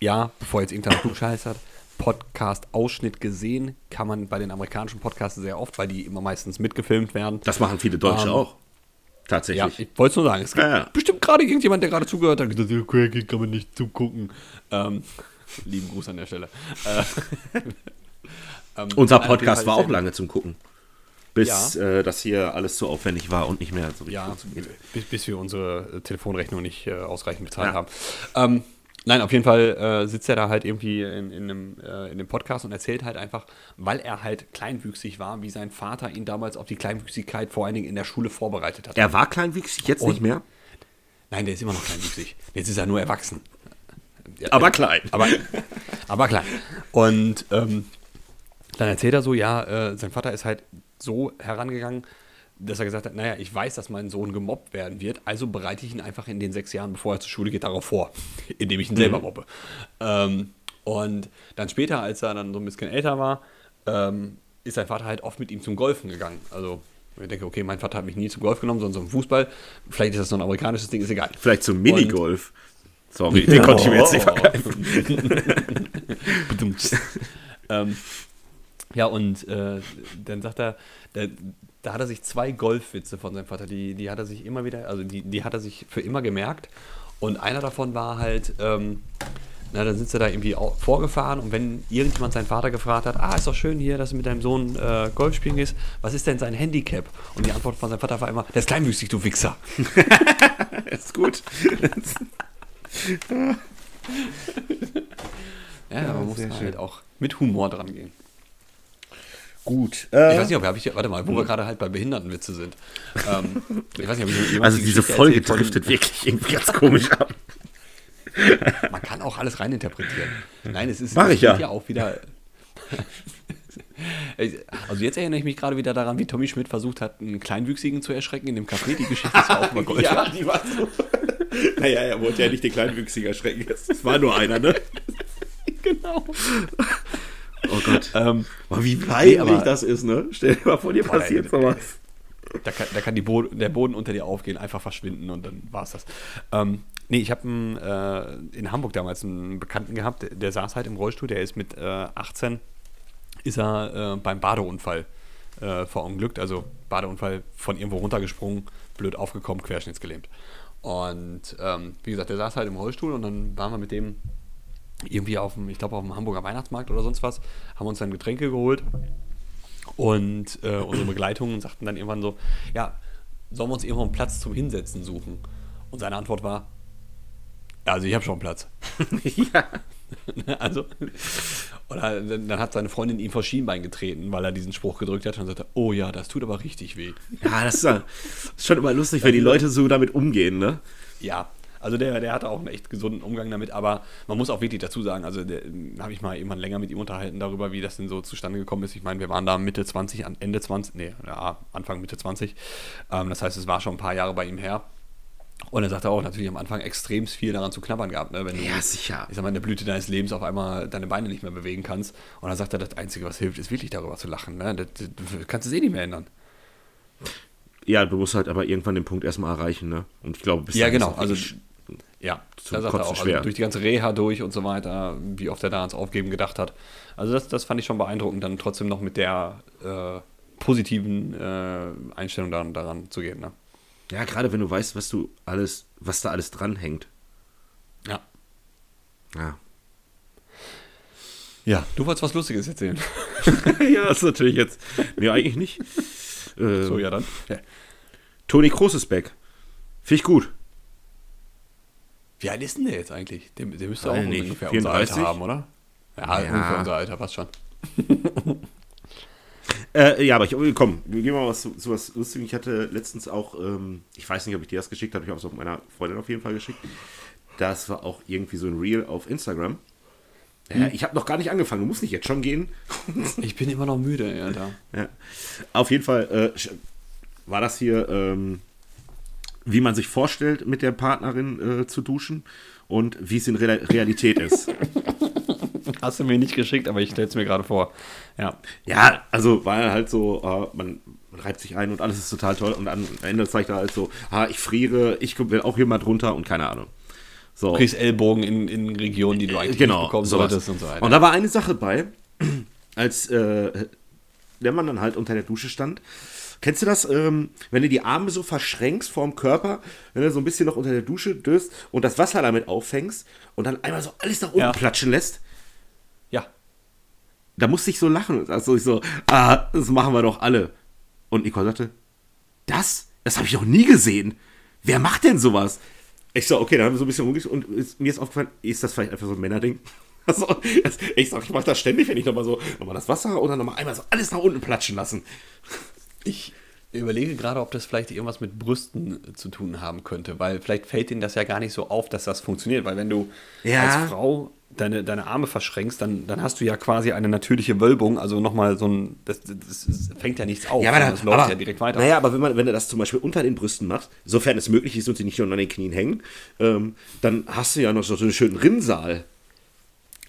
ja, bevor jetzt irgendeiner Klugscheiß hat. Podcast-Ausschnitt gesehen, kann man bei den amerikanischen Podcasts sehr oft, weil die immer meistens mitgefilmt werden. Das machen viele Deutsche ähm, auch. Tatsächlich. Ja, ich wollte es nur sagen. Es gibt ja, ja. bestimmt gerade irgendjemand, der gerade zugehört hat, gesagt, okay, kann man nicht zugucken. Ähm, Lieben Gruß an der Stelle. Äh, ähm, Unser Podcast war auch lange zum Gucken. Bis ja. äh, das hier alles zu aufwendig war und nicht mehr so richtig ja, bis, bis, wir unsere äh, Telefonrechnung nicht äh, ausreichend bezahlt ja. haben. Ähm, nein, auf jeden Fall äh, sitzt er da halt irgendwie in, in, einem, äh, in einem Podcast und erzählt halt einfach, weil er halt kleinwüchsig war, wie sein Vater ihn damals auf die Kleinwüchsigkeit vor allen Dingen in der Schule vorbereitet hat. Er war kleinwüchsig, jetzt und, nicht mehr? Nein, der ist immer noch kleinwüchsig. Jetzt ist er nur erwachsen aber klein. Aber, aber klein. Und ähm, dann erzählt er so, ja, äh, sein Vater ist halt so herangegangen, dass er gesagt hat, naja, ich weiß, dass mein Sohn gemobbt werden wird, also bereite ich ihn einfach in den sechs Jahren, bevor er zur Schule geht, darauf vor, indem ich ihn selber mhm. mobbe. Ähm, und dann später, als er dann so ein bisschen älter war, ähm, ist sein Vater halt oft mit ihm zum Golfen gegangen. Also ich denke, okay, mein Vater hat mich nie zum Golf genommen, sondern zum Fußball. Vielleicht ist das so ein amerikanisches Ding, ist egal. Vielleicht zum Minigolf. Und Sorry, den konnte ich mir jetzt nicht vergreifen. ähm, ja, und äh, dann sagt er, da, da, hat er sich zwei Golfwitze von seinem Vater, die, die hat er sich immer wieder, also die, die hat er sich für immer gemerkt. Und einer davon war halt, ähm, na, dann sind sie da irgendwie vorgefahren und wenn irgendjemand seinen Vater gefragt hat, ah, ist doch schön hier, dass du mit deinem Sohn äh, Golf spielen gehst, was ist denn sein Handicap? Und die Antwort von seinem Vater war immer, der ist kleinwüchsig, du Wichser. ist gut. Ja, ja, man muss halt schön. auch mit Humor dran gehen. Gut. Äh, ich weiß nicht, ob ich, warte mal, wo wir gerade halt bei Behindertenwitze sind. Ähm, ich weiß nicht, ob ich also diese Folge driftet wirklich irgendwie ganz komisch ab. Man kann auch alles reininterpretieren. Nein, es ist Mach ich ja. ja auch wieder. Also jetzt erinnere ich mich gerade wieder daran, wie Tommy Schmidt versucht hat, einen Kleinwüchsigen zu erschrecken in dem Café. Die Geschichte ist auch mal Gold. ja, die war so. Naja, er wollte ja nicht den Kleinwüchsigen erschrecken. Es war nur einer, ne? genau. Oh Gott. Ähm, oh, wie peinlich nee, das ist, ne? Stell dir mal vor, dir passiert sowas. Da kann, da kann Boden, der Boden unter dir aufgehen, einfach verschwinden und dann war es das. Ähm, nee, ich habe äh, in Hamburg damals einen Bekannten gehabt, der, der, saß halt im Rollstuhl, der ist mit äh, 18, ist er äh, beim Badeunfall äh, verunglückt, also Badeunfall von irgendwo runtergesprungen, blöd aufgekommen, querschnittsgelähmt. Und ähm, wie gesagt, der saß halt im Rollstuhl und dann waren wir mit dem irgendwie auf dem, ich glaube auf dem Hamburger Weihnachtsmarkt oder sonst was, haben uns dann Getränke geholt und äh, unsere Begleitungen sagten dann irgendwann so, ja, sollen wir uns irgendwo einen Platz zum Hinsetzen suchen? Und seine Antwort war, also ich habe schon Platz. ja. also, oder dann hat seine Freundin ihm vor Schienbein getreten, weil er diesen Spruch gedrückt hat und sagte, oh ja, das tut aber richtig weh. Ja, das ist, ja, das ist schon immer lustig, wenn die Leute so damit umgehen, ne? Ja, also der, der hatte auch einen echt gesunden Umgang damit, aber man muss auch wirklich dazu sagen, also habe ich mal irgendwann länger mit ihm unterhalten darüber, wie das denn so zustande gekommen ist. Ich meine, wir waren da Mitte 20, Ende 20, nee, ja, Anfang Mitte 20. Ähm, das heißt, es war schon ein paar Jahre bei ihm her. Und er sagte auch natürlich am Anfang extrem viel daran zu knabbern gehabt, ne? wenn du, ja, sicher. ich sag mal, in der Blüte deines Lebens auf einmal deine Beine nicht mehr bewegen kannst. Und dann sagt er, das Einzige, was hilft, ist wirklich darüber zu lachen. Ne? Das, das, das kannst du es eh nicht mehr ändern. Ja, du musst halt aber irgendwann den Punkt erstmal erreichen, ne? Und ich glaube, bis Ja, genau. Also, ja, da sagt er auch, also durch die ganze Reha durch und so weiter, wie oft er da ans Aufgeben gedacht hat. Also, das, das fand ich schon beeindruckend, dann trotzdem noch mit der äh, positiven äh, Einstellung daran, daran zu gehen, ne? Ja, gerade wenn du weißt, was du alles, was da alles dranhängt. Ja. Ja. Ja, du wolltest was Lustiges erzählen. ja, das ist natürlich jetzt. Nee, eigentlich nicht. Äh, so, ja dann. Ja. Toni Kroos ist back. Finde ich gut. Wie alt ist denn der jetzt eigentlich? Der, der müsste auch nicht, ungefähr 34? unser Alter haben, oder? Ja, ja, ungefähr unser Alter, passt schon. Äh, ja, aber ich, komm, wir gehen mal was zu, was Lustiges. Ich hatte letztens auch, ähm, ich weiß nicht, ob ich dir das geschickt habe, ich habe es auch meiner Freundin auf jeden Fall geschickt. Das war auch irgendwie so ein Reel auf Instagram. Ja, hm. ich habe noch gar nicht angefangen. Du musst nicht jetzt schon gehen. ich bin immer noch müde, ja, da. Ja. Auf jeden Fall äh, war das hier, ähm, wie man sich vorstellt, mit der Partnerin äh, zu duschen und wie es in Re Realität ist. Hast du mir nicht geschickt, aber ich stelle es mir gerade vor. Ja. Ja, also war halt so, uh, man, man, reibt sich ein und alles ist total toll und am Ende zeigt er halt so, ah, ich friere, ich will auch hier mal drunter und keine Ahnung. So. Du kriegst Ellbogen in, in Regionen, die du eigentlich genau, nicht bekommen solltest und so weiter. Und da war eine Sache bei, als äh, der Mann dann halt unter der Dusche stand. Kennst du das, ähm, wenn du die Arme so verschränkst vorm Körper, wenn du so ein bisschen noch unter der Dusche döst und das Wasser damit auffängst und dann einmal so alles nach oben ja. platschen lässt? Da musste ich so lachen. Also ich so, ah, das machen wir doch alle. Und Nicole sagte, das? Das habe ich noch nie gesehen. Wer macht denn sowas? Ich so, okay, dann haben wir so ein bisschen rumgeguckt und ist, mir ist aufgefallen, ist das vielleicht einfach so ein Männerding? Also, ich sag, ich mach das ständig, wenn ich nochmal so, nochmal das Wasser oder nochmal einmal so alles nach unten platschen lassen. Ich überlege gerade, ob das vielleicht irgendwas mit Brüsten zu tun haben könnte, weil vielleicht fällt ihnen das ja gar nicht so auf, dass das funktioniert, weil wenn du ja. als Frau deine, deine Arme verschränkst, dann, dann hast du ja quasi eine natürliche Wölbung, also nochmal so ein, das, das, das, fängt ja nichts auf, ja, aber das läuft aber, ja direkt weiter. Naja, aber wenn man, wenn du das zum Beispiel unter den Brüsten machst, sofern es möglich ist und sie nicht nur an den Knien hängen, ähm, dann hast du ja noch so einen schönen Rinnsal.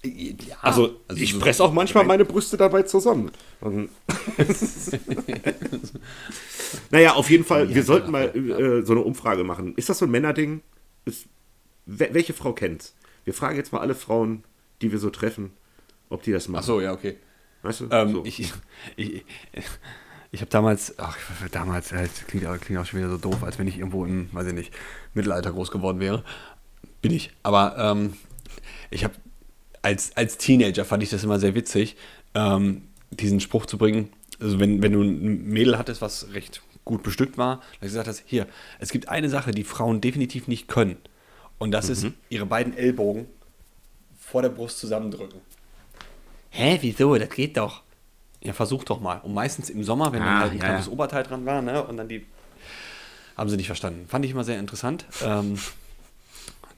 Ja, also, also, ich so presse auch manchmal meine Brüste dabei zusammen. naja, auf jeden Fall, wir sollten mal äh, so eine Umfrage machen. Ist das so ein Männerding? Ist, welche Frau kennt's? Wir fragen jetzt mal alle Frauen, die wir so treffen, ob die das machen. Ach so, ja, okay. Weißt du? Ähm, so. Ich, ich, ich habe damals, ach, damals, das klingt, klingt auch schon wieder so doof, als wenn ich irgendwo im, weiß ich nicht, Mittelalter groß geworden wäre. Bin ich. Aber ähm, ich habe, als, als Teenager fand ich das immer sehr witzig, ähm, diesen Spruch zu bringen. Also, wenn, wenn du ein Mädel hattest, was recht gut bestückt war, dann gesagt hast, hier, es gibt eine Sache, die Frauen definitiv nicht können. Und das mhm. ist ihre beiden Ellbogen vor der Brust zusammendrücken. Hä, wieso? Das geht doch. Ja, versuch doch mal. Und meistens im Sommer, wenn ah, halt ein ja, ja. Oberteil dran war, ne? Und dann die. Haben sie nicht verstanden. Fand ich immer sehr interessant. Ähm,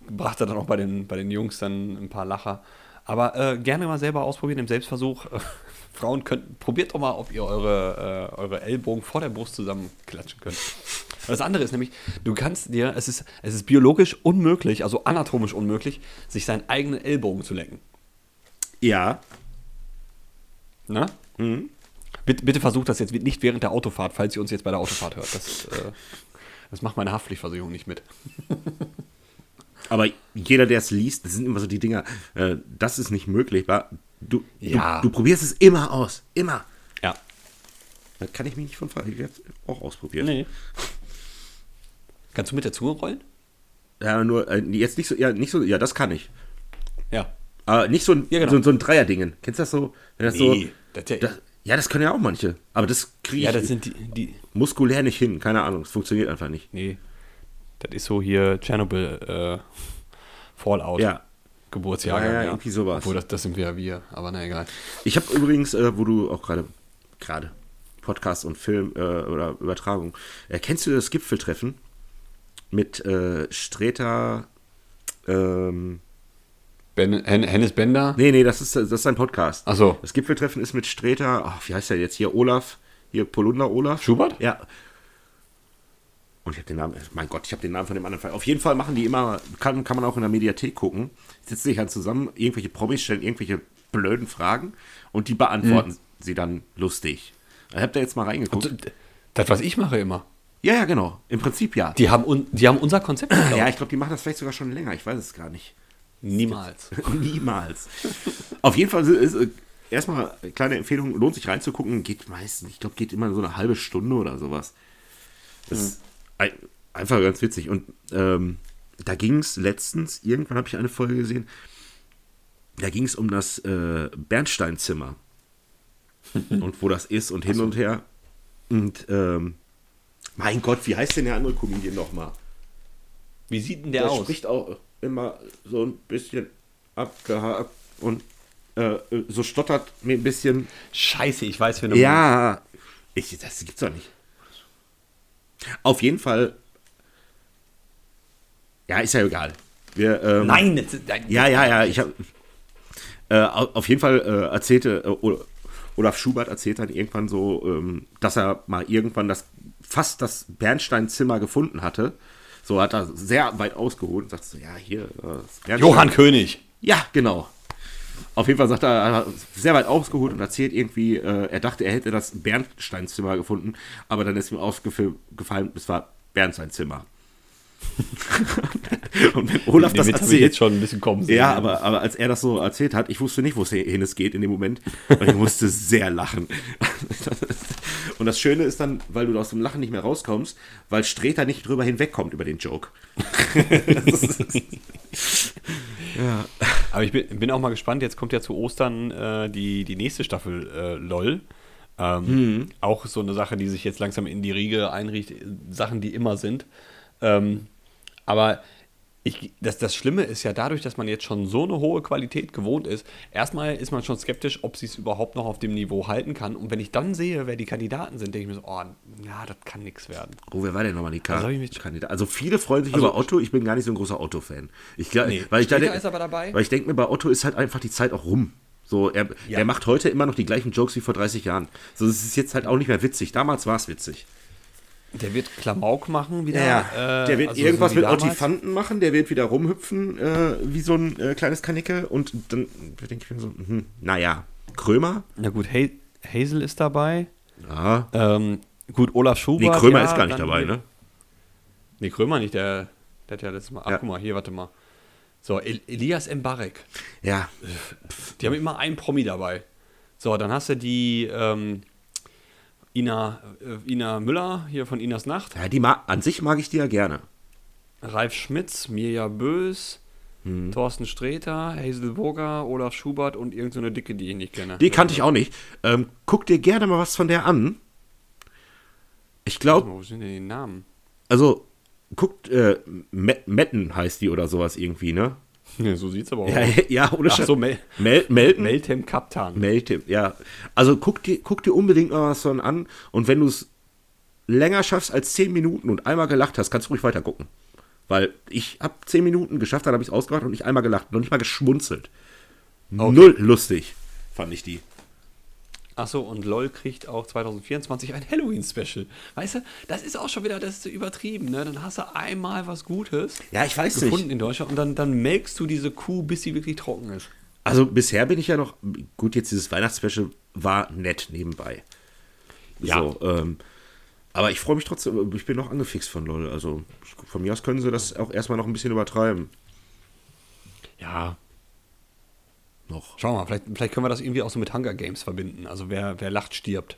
brachte dann auch bei den, bei den Jungs dann ein paar Lacher. Aber äh, gerne mal selber ausprobieren im Selbstversuch. Frauen könnt, probiert doch mal, ob ihr eure, äh, eure Ellbogen vor der Brust zusammenklatschen könnt. Das andere ist nämlich, du kannst dir, es ist, es ist biologisch unmöglich, also anatomisch unmöglich, sich seinen eigenen Ellbogen zu lenken. Ja. Na? Mhm. Bitte, bitte versucht das jetzt nicht während der Autofahrt, falls ihr uns jetzt bei der Autofahrt hört. Das, äh, das macht meine Haftpflichtversicherung nicht mit. Aber jeder, der es liest, das sind immer so die Dinger, äh, das ist nicht möglich. Du, ja. du, du, probierst es immer aus. Immer. Ja. Da kann ich mich nicht von fragen. Ich werde auch ausprobieren. Nee. Kannst du mit der Zunge rollen? Ja, nur, äh, jetzt nicht so, ja, nicht so, ja, das kann ich. Ja. Aber nicht so ein, ja, genau. so, so, ein Dreierdingen. Kennst du das so? Wenn das nee, so das, ja, das, ja, das können ja auch manche. Aber das kriege ich ja, das sind die, die, muskulär nicht hin. Keine Ahnung. Es funktioniert einfach nicht. Nee. Das ist so hier Tschernobyl äh, Fallout. Ja. Geburtsjahr. Ja, ja, ja, irgendwie sowas. Obwohl, das, das sind wir ja wir, aber na egal. Ich habe übrigens, äh, wo du auch gerade, gerade Podcast und Film äh, oder Übertragung, äh, kennst du das Gipfeltreffen mit äh, Streter, ähm, ben, Hennes Bender? Nee, nee, das ist, das ist ein Podcast. Achso. Das Gipfeltreffen ist mit Streter, ach, wie heißt der jetzt hier? Olaf, hier Polunder Olaf. Schubert? Ja. Und ich habe den Namen, mein Gott, ich habe den Namen von dem anderen. Auf jeden Fall machen die immer, kann, kann man auch in der Mediathek gucken, sitzen sich halt zusammen, irgendwelche Promis stellen irgendwelche blöden Fragen und die beantworten hm. sie dann lustig. Ich habe da jetzt mal reingeguckt. Und, das, was ich mache immer. Ja, ja, genau. Im Prinzip ja. Die haben, un, die haben unser Konzept. Geklaut. Ja, ich glaube, die machen das vielleicht sogar schon länger. Ich weiß es gar nicht. Niemals. Niemals. Auf jeden Fall ist, ist erstmal kleine Empfehlung, lohnt sich reinzugucken. Geht meistens, ich glaube, geht immer so eine halbe Stunde oder sowas. Das mhm. Einfach ganz witzig. Und ähm, da ging es letztens, irgendwann habe ich eine Folge gesehen, da ging es um das äh, Bernsteinzimmer. und wo das ist und hin so. und her. Und ähm, mein Gott, wie heißt denn der andere Comedian nochmal? Wie sieht denn der, der aus? Der spricht auch immer so ein bisschen abgehakt und äh, so stottert mir ein bisschen. Scheiße, ich weiß, wenn du. Ja, Ich, das gibt's doch nicht. Auf jeden Fall. Ja, ist ja egal. Wir, ähm, nein, das, nein, ja, ja, ja. Ich hab, äh, auf jeden Fall äh, erzählte äh, Olaf Schubert erzählt dann irgendwann so, ähm, dass er mal irgendwann das fast das Bernsteinzimmer gefunden hatte. So hat er sehr weit ausgeholt und sagt so, ja, hier. Äh, Johann König. Ja, genau. Auf jeden Fall sagt er, er hat sehr weit ausgeholt und erzählt irgendwie, äh, er dachte, er hätte das Bernsteinzimmer gefunden, aber dann ist ihm aufgefallen, es war Bernsteinzimmer. und wenn Olaf das erzählt, jetzt schon ein bisschen kommen sehen, ja, aber, aber als er das so erzählt hat, ich wusste nicht, wo es hin es geht in dem Moment. Und ich musste sehr lachen. und das Schöne ist dann, weil du aus dem Lachen nicht mehr rauskommst, weil Streter nicht drüber hinwegkommt über den Joke. ja. Aber ich bin, bin, auch mal gespannt, jetzt kommt ja zu Ostern äh, die, die nächste Staffel äh, LOL. Ähm, mhm. Auch so eine Sache, die sich jetzt langsam in die Riege einriecht, Sachen, die immer sind. Ähm, aber ich, das, das Schlimme ist ja dadurch, dass man jetzt schon so eine hohe Qualität gewohnt ist. Erstmal ist man schon skeptisch, ob sie es überhaupt noch auf dem Niveau halten kann. Und wenn ich dann sehe, wer die Kandidaten sind, denke ich mir so, oh, ja, das kann nichts werden. Oh, wer war denn nochmal die also, Kandidaten? Also viele freuen sich also, über Otto. Ich bin gar nicht so ein großer Otto-Fan. Ich, nee, weil ich, ist aber dabei. Weil ich denke mir, bei Otto ist halt einfach die Zeit auch rum. So, er, ja. er macht heute immer noch die gleichen Jokes wie vor 30 Jahren. So, es ist jetzt halt auch nicht mehr witzig. Damals war es witzig. Der wird Klamauk machen wieder. Ja, äh, der wird also irgendwas so mit Otifanten machen, der wird wieder rumhüpfen äh, wie so ein äh, kleines Kanicke und dann denke ich mir so, hm, naja, Krömer. Na gut, ha Hazel ist dabei. Ja. Ähm, gut, Olaf Schubert. Nee, Krömer ja, ist gar nicht dabei, ne? Nee, Krömer nicht, der, der hat ja letztes Mal. Ach, ja. guck mal, hier, warte mal. So, El Elias Mbarek. Ja. Die haben immer einen Promi dabei. So, dann hast du die, ähm, Ina, äh, Ina Müller hier von Inas Nacht. Ja, die mag, an sich mag ich die ja gerne. Ralf Schmitz, Mirja Bös, hm. Thorsten Sträter, Hazel Burger, Olaf Schubert und irgendeine so Dicke, die ich nicht kenne. Die kannte ich auch nicht. Ähm, guck dir gerne mal was von der an. Ich glaube. Wo sind denn die Namen? Also, guckt, äh, Metten heißt die oder sowas irgendwie, ne? Ja, so sieht's aber aus. Ja, ja ohne Ach so, Mel Mel Melton. Meltem Kaptan. Meltem, ja. Also guck dir, guck dir unbedingt von an und wenn du es länger schaffst als 10 Minuten und einmal gelacht hast, kannst du ruhig weiter gucken. Weil ich habe 10 Minuten geschafft, dann habe ich es ausgemacht und nicht einmal gelacht, noch nicht mal geschmunzelt. Okay. Null lustig, fand ich die. Achso, und LOL kriegt auch 2024 ein Halloween-Special. Weißt du, das ist auch schon wieder, das ist übertrieben, ne? Dann hast du einmal was Gutes ja, ich weiß gefunden nicht. in Deutschland und dann, dann melkst du diese Kuh, bis sie wirklich trocken ist. Also bisher bin ich ja noch, gut, jetzt dieses Weihnachtsspecial war nett nebenbei. Ja. So, ähm, aber ich freue mich trotzdem, ich bin noch angefixt von LOL. Also von mir aus können sie das auch erstmal noch ein bisschen übertreiben. Ja, noch. Schau mal, vielleicht, vielleicht können wir das irgendwie auch so mit Hunger Games verbinden. Also wer, wer lacht, stirbt.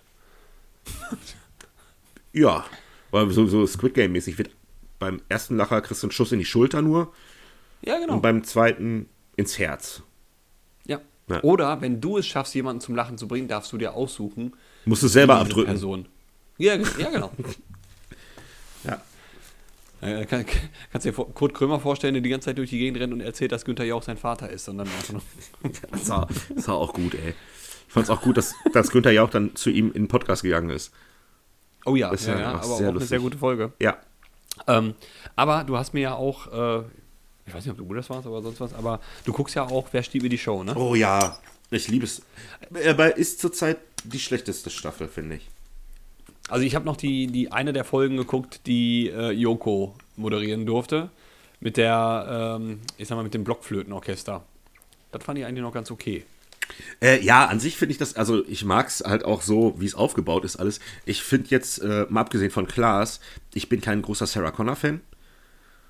ja, weil so, so Squid Game-mäßig wird beim ersten Lacher kriegst du einen Schuss in die Schulter nur. Ja, genau. Und beim zweiten ins Herz. Ja. ja. Oder wenn du es schaffst, jemanden zum Lachen zu bringen, darfst du dir aussuchen. Musst du selber abdrücken. Person. Ja, ja, genau. Äh, kann, kannst du dir Kurt Krömer vorstellen, der die ganze Zeit durch die Gegend rennt und erzählt, dass Günther Jauch sein Vater ist. Und dann das, war, das war auch gut, ey. Ich fand es auch gut, dass, dass Günther Jauch dann zu ihm in den Podcast gegangen ist. Oh ja, ja, ja, ja aber auch lustig. eine sehr gute Folge. Ja. Ähm, aber du hast mir ja auch, äh, ich weiß nicht, ob du das warst, aber sonst was, aber du guckst ja auch, wer stiehlt mir die Show, ne? Oh ja, ich liebe es. Aber ist zurzeit die schlechteste Staffel, finde ich. Also ich habe noch die, die eine der Folgen geguckt, die äh, Yoko moderieren durfte. Mit der, ähm, ich sag mal, mit dem Blockflötenorchester. Das fand ich eigentlich noch ganz okay. Äh, ja, an sich finde ich das, also ich mag es halt auch so, wie es aufgebaut ist, alles. Ich finde jetzt, äh, mal abgesehen von Klaas, ich bin kein großer Sarah Connor-Fan.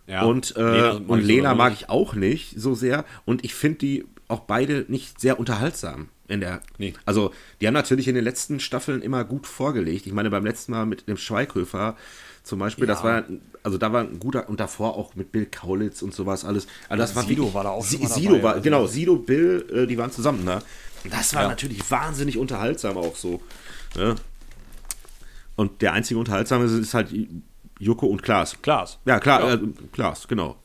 Ja, und äh, Lena, und Lena mag ich auch nicht so sehr. Und ich finde die auch beide nicht sehr unterhaltsam. In der, nee. Also, die haben natürlich in den letzten Staffeln immer gut vorgelegt. Ich meine, beim letzten Mal mit dem Schweighöfer zum Beispiel, ja. das war, also da war ein guter, und davor auch mit Bill Kaulitz und sowas alles. Also das ja, war Sido war da auch schon mal Sido dabei, war, also genau, Sido, Bill, äh, die waren zusammen, ne? Das war ja. natürlich wahnsinnig unterhaltsam auch so. Ne? Und der einzige Unterhaltsame ist, ist halt Joko und Klaas. Klaas. Ja, klar. Äh, Klaas, genau.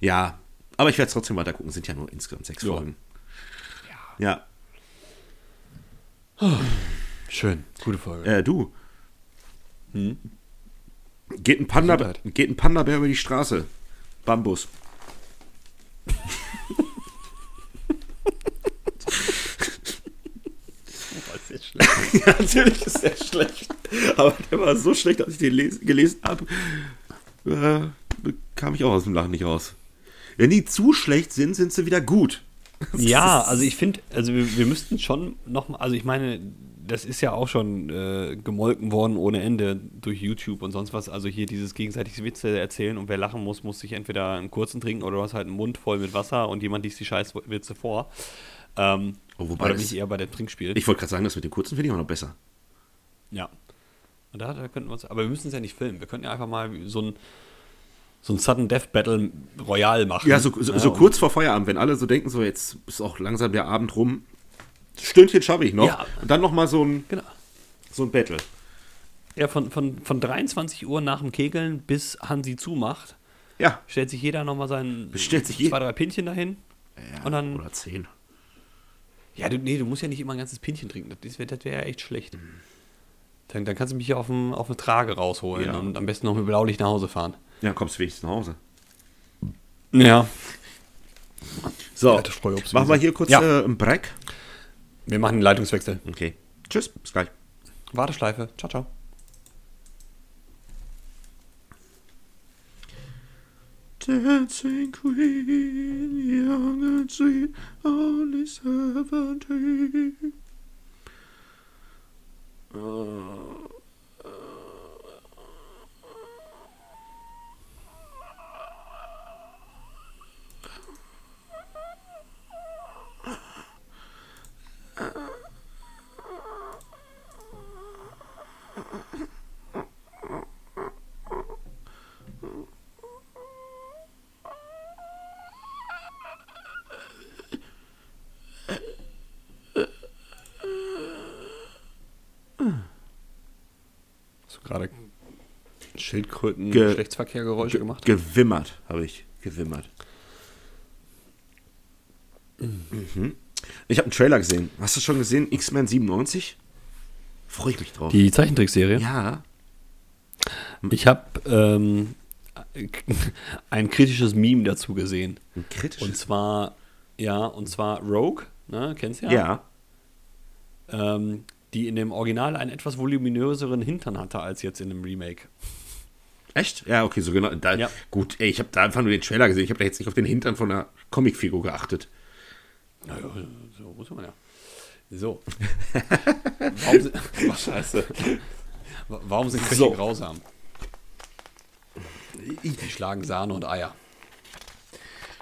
Ja, aber ich werde es trotzdem weiter gucken, sind ja nur insgesamt sechs Folgen. Ja. Oh, Schön, gute Folge. Äh, du. Hm? Geht ein Panda, geht ein Panda-Bär über die Straße. Bambus. ja, natürlich ist der schlecht. Aber der war so schlecht, als ich den gelesen habe, äh, kam ich auch aus dem Lachen nicht raus. Wenn die zu schlecht sind, sind sie wieder gut. Ja, also ich finde, also wir, wir müssten schon noch mal, also ich meine, das ist ja auch schon äh, gemolken worden ohne Ende durch YouTube und sonst was. Also hier dieses gegenseitige Witze erzählen und wer lachen muss, muss sich entweder einen kurzen trinken oder du hast halt einen Mund voll mit Wasser und jemand liest die Scheißwitze vor. Ähm, oh, wobei oder bin ich eher bei dem Trinkspiel. Ich wollte gerade sagen, das mit dem kurzen finde ich auch noch besser. Ja. Da, da könnten wir uns, aber wir müssen es ja nicht filmen. Wir könnten ja einfach mal so ein so ein Sudden Death Battle Royal machen. Ja, so, so, ja, so kurz vor Feierabend, wenn alle so denken, so jetzt ist auch langsam der Abend rum. Stündchen schaffe ich noch. Ja. Und dann noch mal so ein, genau. so ein Battle. Ja, von, von, von 23 Uhr nach dem Kegeln bis Hansi zumacht. Ja. Stellt sich jeder noch mal sein Bestellt sich zwei, drei Pinchen dahin. Ja, und dann, oder zehn. Ja, du, nee, du musst ja nicht immer ein ganzes Pinchen trinken. Das wäre wär ja echt schlecht. Mhm. Dann, dann, kannst du mich hier auf, dem, auf eine Trage rausholen ja. und am besten noch mit Blaulicht nach Hause fahren. Ja, kommst du wenigstens nach Hause. Ja. So, machen wir hier kurz ja. äh, einen Break. Wir machen einen Leitungswechsel. Okay. Tschüss, bis gleich. Warteschleife. Ciao, ciao. Dancing Queen, young and sweet, only seventeen. Uh. Schildkröten Ge Geschlechtsverkehrgeräusche gemacht? Gewimmert habe ich. Gewimmert. Mhm. Ich habe einen Trailer gesehen. Hast du schon gesehen? X-Men 97? Freue ich mich drauf. Die Zeichentrickserie? Ja. Ich habe ähm, ein kritisches Meme dazu gesehen. Ein kritisches? Und zwar, ja, und zwar Rogue, ne, kennst du ja? Ja. Ähm, die in dem Original einen etwas voluminöseren Hintern hatte als jetzt in dem Remake. Echt? Ja, okay, so genau. Da, ja. Gut, ey, ich habe da einfach nur den Trailer gesehen. Ich habe da jetzt nicht auf den Hintern von einer Comicfigur geachtet. Naja, so muss man ja. So. Warum sind, scheiße. Warum sind Köche so. grausam? Die schlagen Sahne und Eier.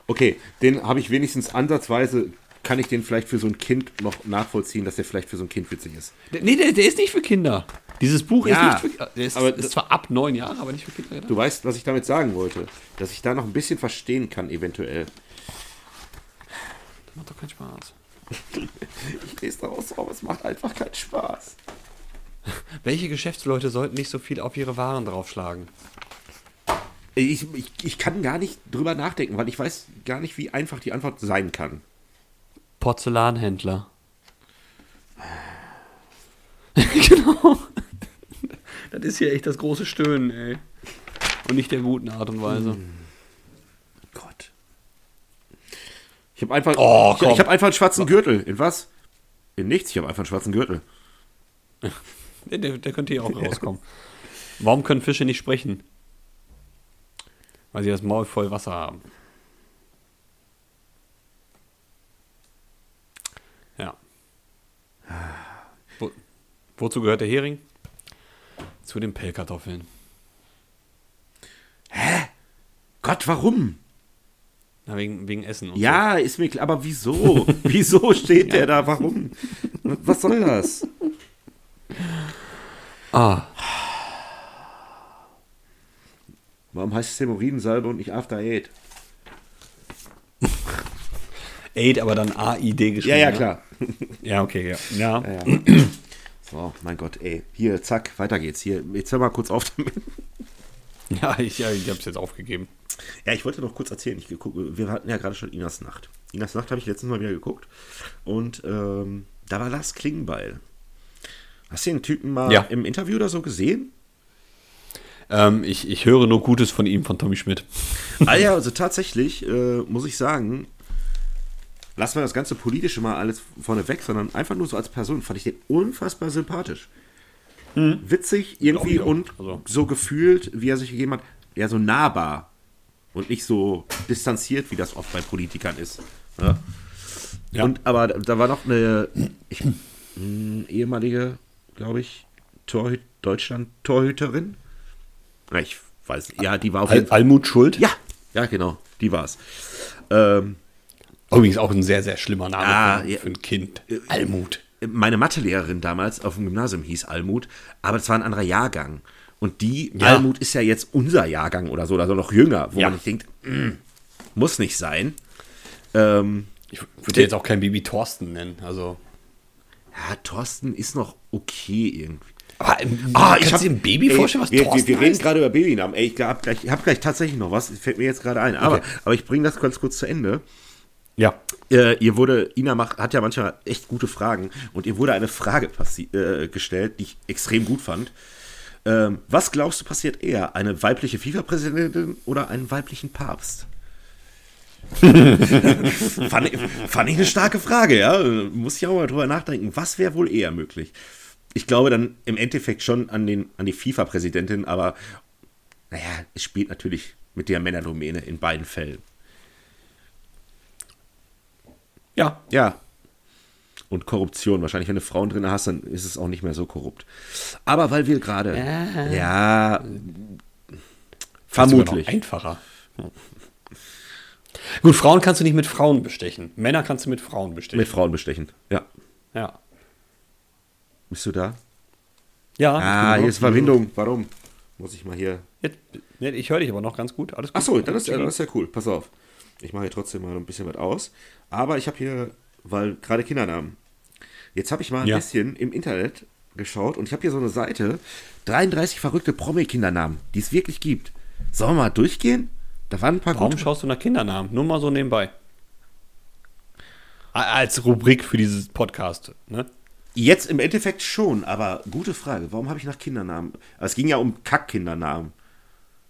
Okay, den habe ich wenigstens ansatzweise kann ich den vielleicht für so ein Kind noch nachvollziehen, dass der vielleicht für so ein Kind witzig ist. Nee, der, der ist nicht für Kinder. Dieses Buch ja, ist nicht für Der ist, aber, ist zwar ab neun Jahren, aber nicht für Kinder. Du weißt, was ich damit sagen wollte. Dass ich da noch ein bisschen verstehen kann, eventuell. Das macht doch keinen Spaß. ich lese daraus, aber es macht einfach keinen Spaß. Welche Geschäftsleute sollten nicht so viel auf ihre Waren draufschlagen? Ich, ich, ich kann gar nicht drüber nachdenken, weil ich weiß gar nicht, wie einfach die Antwort sein kann. Porzellanhändler. genau. Das ist hier echt das große Stöhnen, ey. Und nicht der guten Art und Weise. Mm. Gott. Ich habe einfach, oh, ich, ich habe einfach einen schwarzen Gürtel. In was? In nichts. Ich habe einfach einen schwarzen Gürtel. der, der, der könnte hier auch rauskommen. Warum können Fische nicht sprechen? Weil sie das Maul voll Wasser haben. Wo, wozu gehört der Hering? Zu den Pellkartoffeln. Hä? Gott, warum? Na, wegen, wegen Essen. ja, so. ist mir klar. Aber wieso? wieso steht ja. der da? Warum? Was soll das? Ah. Warum heißt es Hämorrhoidensalbe und nicht After Eight? Aid, aber dann A-I-D geschrieben. Ja, ja, ne? klar. Ja, okay, ja. ja. ja, ja. So, mein Gott, ey. Hier, zack, weiter geht's. Hier, jetzt hör mal kurz auf damit. Ja, ich, ja, ich hab's jetzt aufgegeben. Ja, ich wollte noch kurz erzählen. Ich geguckt, wir hatten ja gerade schon Inas Nacht. Inas Nacht habe ich letztens mal wieder geguckt. Und ähm, da war Lars Klingbeil. Hast du den Typen mal Ja. im Interview oder so gesehen? Ähm, ich, ich höre nur Gutes von ihm, von Tommy Schmidt. ah ja, also tatsächlich äh, muss ich sagen, lassen wir das ganze Politische mal alles vorne weg, sondern einfach nur so als Person fand ich den unfassbar sympathisch. Witzig irgendwie und Also- so gefühlt, wie er sich gegeben hat, ja so nahbar und nicht so distanziert, wie das oft bei Politikern ist. Ja? Ja. Und aber da- war noch eine ich, ehemalige, glaube ich, Torhüt, Deutschland-Torhüterin. Ja, Ich weiß, ja, die war auf jeden Al Fall. Almut Schuld? Ja, ja, genau, die war's. Ähm, Übrigens auch ein sehr, sehr schlimmer Name Ah, für, ja. für ein Kind. Almut. meine Mathelehrerin damals auf dem Gymnasium hieß Almut, aber es war ein anderer Jahrgang. Und die Ja. Almut ist ja jetzt unser Jahrgang oder so, also noch jünger, wo Ja. man nicht denkt, mm, muss nicht sein. Ähm, Ich würde jetzt auch kein Baby Thorsten nennen. Also. ja, Thorsten ist noch okay irgendwie. Aber ähm, Ah, kannst hab- du dir ein Baby ey, vorstellen, was wir, Thorsten wir, wir reden gerade über Babynamen. Ey, ich habe gleich, ich hab gleich tatsächlich noch was, fällt mir jetzt gerade ein. Aber, Okay. aber ich bringe das ganz kurz zu Ende. Ja. Äh, ihr wurde, Ina macht, hat ja manchmal echt gute Fragen und ihr wurde eine Frage äh, gestellt, die ich extrem gut fand. Ähm, was glaubst du passiert eher? Eine weibliche FIFA-Präsidentin oder einen weiblichen Papst? fand, ich, fand ich eine starke Frage, ja. Muss ich auch mal drüber nachdenken. Was wäre wohl eher möglich? Ich glaube dann im Endeffekt schon an, den, an die FIFA-Präsidentin, aber naja, es spielt natürlich mit der Männerdomäne in beiden Fällen. Ja. Ja. Und Korruption. Wahrscheinlich, wenn du Frauen drin hast, dann ist es auch nicht mehr so korrupt. Aber weil wir gerade. Ja. Vermutlich. Einfacher. Gut, Frauen kannst du nicht mit Frauen bestechen. Männer kannst du mit Frauen bestechen. Mit Frauen bestechen. Ja. ja. Bist du da? Ja. Ah, hier ist Verbindung. Warum? Muss ich mal hier. Jetzt, ne, ich höre dich aber noch ganz gut. Alles gut. Achso, dann ist, das ist ja cool. Pass auf. Ich mache hier trotzdem mal ein bisschen was aus. Aber ich habe hier, weil gerade Kindernamen. Jetzt habe ich mal ein Ja. bisschen im Internet geschaut und ich habe hier so eine Seite. 33 verrückte Promi-Kindernamen, die es wirklich gibt. Sollen wir mal durchgehen? Da waren ein paar Warum gute. schaust du nach Kindernamen? Nur mal so nebenbei. Als Rubrik für dieses Podcast. Ne? Jetzt im Endeffekt schon, aber gute Frage. Warum habe ich nach Kindernamen? Es ging ja um Kack-Kindernamen.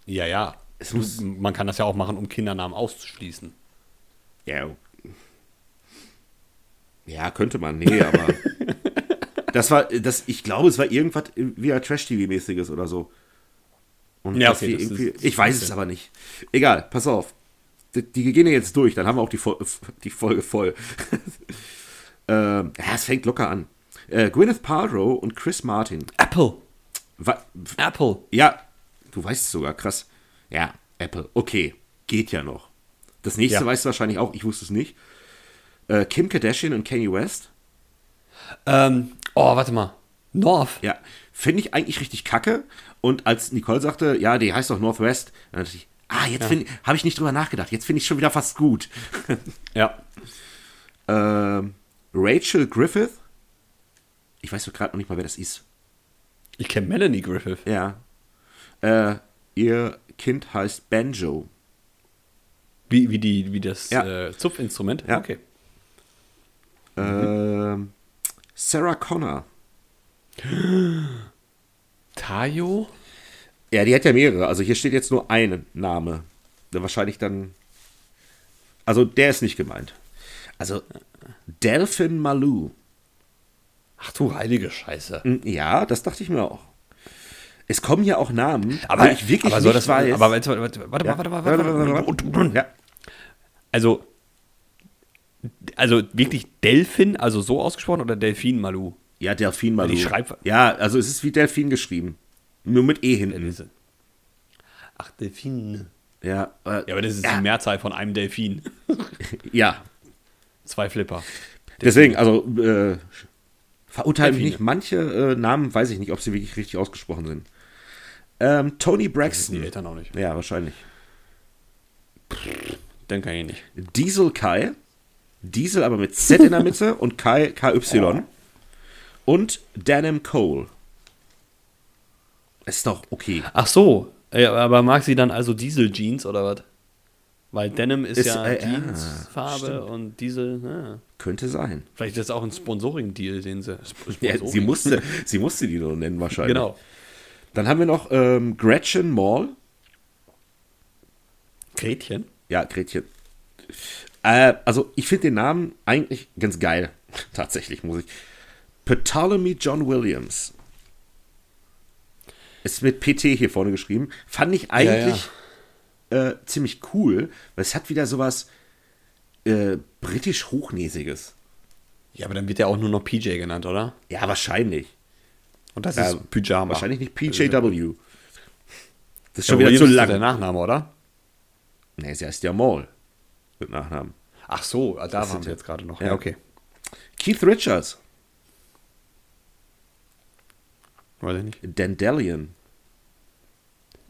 Ja, ja. Muss- Man kann das ja auch machen, um Kindernamen auszuschließen. Ja. Ja, könnte man. Nee, aber. das war, das, ich glaube, es war irgendwas wie ein Trash-TV-mäßiges oder so. Und Ja, okay, das irgendwie, ist- ich weiß es aber nicht. Egal, pass auf. Die, die gehen ja jetzt durch, dann haben wir auch die, die Folge voll. ähm, ja, es fängt locker an. Äh, Gwyneth Paltrow und Chris Martin. Apple. Wa Apple. ja, du weißt es sogar, krass. Ja, Apple. Okay, geht ja noch. Das nächste Ja. weißt du wahrscheinlich auch, ich wusste es nicht. Äh, Kim Kardashian und Kanye West. Ähm, oh, warte mal. North. Ja, finde ich eigentlich richtig kacke. Und als Nicole sagte, ja, die heißt doch Northwest, dann dachte ich, ah, jetzt finde habe ich nicht drüber nachgedacht. Jetzt finde ich schon wieder fast gut. Ja. ähm, Rachel Griffith. Ich weiß doch gerade noch nicht mal, wer das ist. Ich kenne Melanie Griffith. Ja. Äh, ihr Kind heißt Banjo. Wie, wie, die, wie das Ja. äh, Zupfinstrument. Ja. Okay. Ähm, Sarah Connor. Tayo? Ja, die hat ja mehrere. Also hier steht jetzt nur ein Name. Wahrscheinlich dann. Also der ist nicht gemeint. Also Delphin Malou. Ach du heilige Scheiße. Hm, Ja, das dachte ich mir auch. Es kommen ja auch Namen, Aber ich wirklich aber soll nicht das, weiß. Aber warte, warte, warte, ja. warte, warte, warte, warte, warte. Ja. Also, also wirklich Delphin, also so ausgesprochen oder Delfin Malu? ja, Delphin Malou. Die Schreib- ja, also es ist wie Delphin geschrieben. Nur mit E hinten. Ach, Delfin. Ja, äh, Ja, aber das ist Ja. die Mehrzahl von einem Delfin. ja. Zwei Flipper. Deswegen, also äh, verurteilen mich nicht. Manche äh, Namen weiß ich nicht, ob sie wirklich richtig ausgesprochen sind. Ähm, Tony wissen die Braxton. Eltern auch nicht. Ja, wahrscheinlich. Dann kann ich nicht. Diesel Kai. Diesel aber mit Z in der Mitte und Kai KY. Und Denim Cole. Ist doch okay. Ach so, ja, aber mag sie dann also Diesel-Jeans oder was? Weil Denim ist, Ist, ja äh, ja, Jeansfarbe stimmt. und Diesel, ja. Könnte sein. Vielleicht ist das auch ein Sponsoring-Deal, den sie. Ja, sie, musste, sie musste die so nennen, wahrscheinlich. Genau. Dann haben wir noch ähm, Gretchen Mall. Gretchen? Ja, Gretchen. Äh, also, ich finde den Namen eigentlich ganz geil. Tatsächlich, muss ich. Ptolemy John Williams. Ist mit PT hier vorne geschrieben. Fand ich eigentlich ja, ja. Äh, ziemlich cool, weil es hat wieder sowas äh, britisch Hochnäsiges. Ja, aber dann wird er auch nur noch PJ genannt, oder? Ja, wahrscheinlich. Und das ist äh, Pyjama. Wahrscheinlich nicht PJW. Das ist schon ja, wieder zu lang. der Nachname, oder? Nee, sie heißt ja Mall. Mit Nachnamen. Ach so, da das waren wir jetzt gerade noch. Ja, okay. Keith Richards. Weiß ich nicht. Dandelion.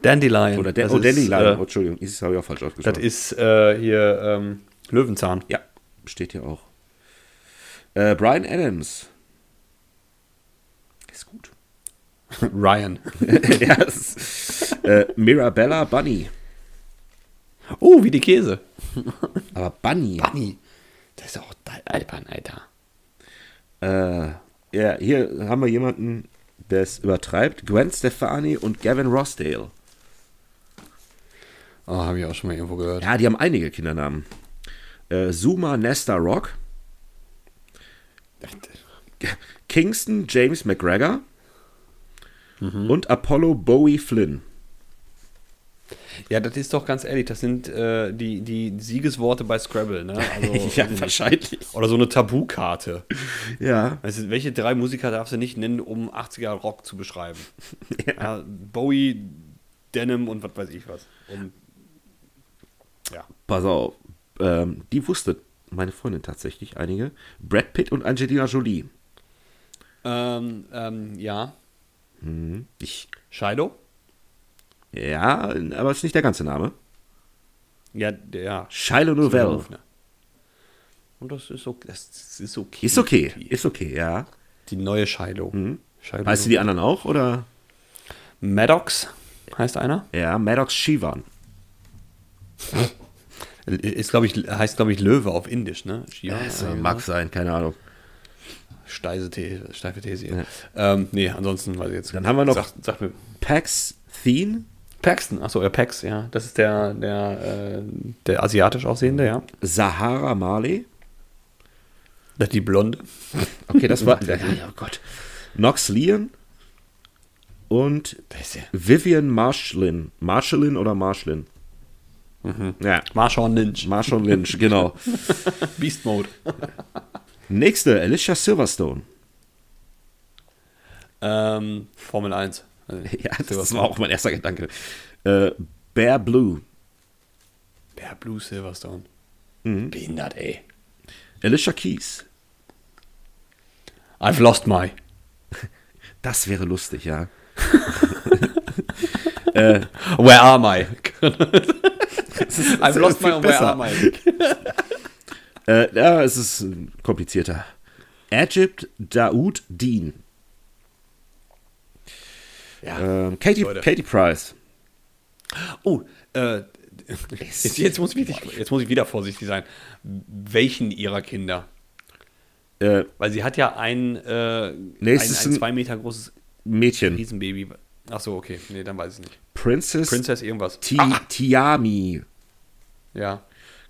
Dandelion. Oder Dan oh, Dandelion. Äh, oh, Entschuldigung, das habe ich auch falsch ausgesprochen. Das ist äh, hier ähm, Löwenzahn. Ja, steht hier auch. Äh, Brian Adams. Ist gut. Ryan. ja, ist, äh, Mirabella Bunny. Oh, wie die Käse. Aber Bunny. Bunny. Das ist auch albern, Alter. Äh, ja, hier haben wir jemanden, der es übertreibt. Gwen Stefani und Gavin Rossdale. Oh, habe ich auch schon mal irgendwo gehört. Ja, die haben einige Kindernamen. Äh, Zuma Nesta Rock. Kingston James McGregor. Mhm. Und Apollo Bowie Flynn. Ja, das ist doch ganz ehrlich, das sind äh, die, die Siegesworte bei Scrabble, ne? Also, ja, wahrscheinlich. Oder so eine Tabukarte. Ja. Also, welche drei Musiker darfst du nicht nennen, um 80er Rock zu beschreiben? Ja. ja Bowie, Denim und was weiß ich was. Und, ja. Pass auf, ähm, die wusste meine Freundin tatsächlich, einige. Brad Pitt und Angelina Jolie. Ähm, ähm, ja. Hm, ich. Shiloh? Ja, aber es ist nicht der ganze Name. Ja, der. Shiloh Novell. Und das ist, okay, das ist okay. Ist okay, ist okay, ja. Die neue Shiloh. Mhm. Shiloh heißt du die anderen auch, oder? Maddox heißt einer. Ja, Maddox Shivan. Ist, glaube ich, heißt, glaube ich, Löwe auf Indisch, ne? Shivan, ja, mag sein, keine Ahnung. Steise These, steife These. Ja. Ähm, nee, ansonsten weiß ich jetzt. Dann haben wir noch sag, sag mir. Pax Thien. Paxton, achso, ja, Pax, ja. Das ist der, der, äh, der asiatisch aussehende, ja. Sahara Marley. Das die Blonde. Okay, das war. ja, oh Gott. Knox Leon und Vivian Marshallin. Marshallin oder Marshallin? Mhm. Ja. Marshawn Lynch. Marshawn Lynch, genau. Beast Mode. Nächste, Alicia Silverstone. Ähm, Formel 1. ja, das war auch mein erster Gedanke. Äh, Bear Blue. Bear Blue Silverstone. Mhm. Behindert, ey. Alicia Keys. I've lost my. Das wäre lustig, ja. äh, where are I've lost my are my? äh, ja, es ist komplizierter. Egypt Daoud Dean. Ja, ähm, Katie, Katie Price. Oh, äh, jetzt, jetzt, muss ich, jetzt muss ich wieder vorsichtig sein. Welchen ihrer Kinder? Äh, Weil sie hat ja ein, äh, ein, ein zwei Meter großes Mädchen. Riesenbaby. Ach so, okay. Nee, dann weiß ich nicht. Princess. Princess irgendwas. Ti ah. Tiami. Ja.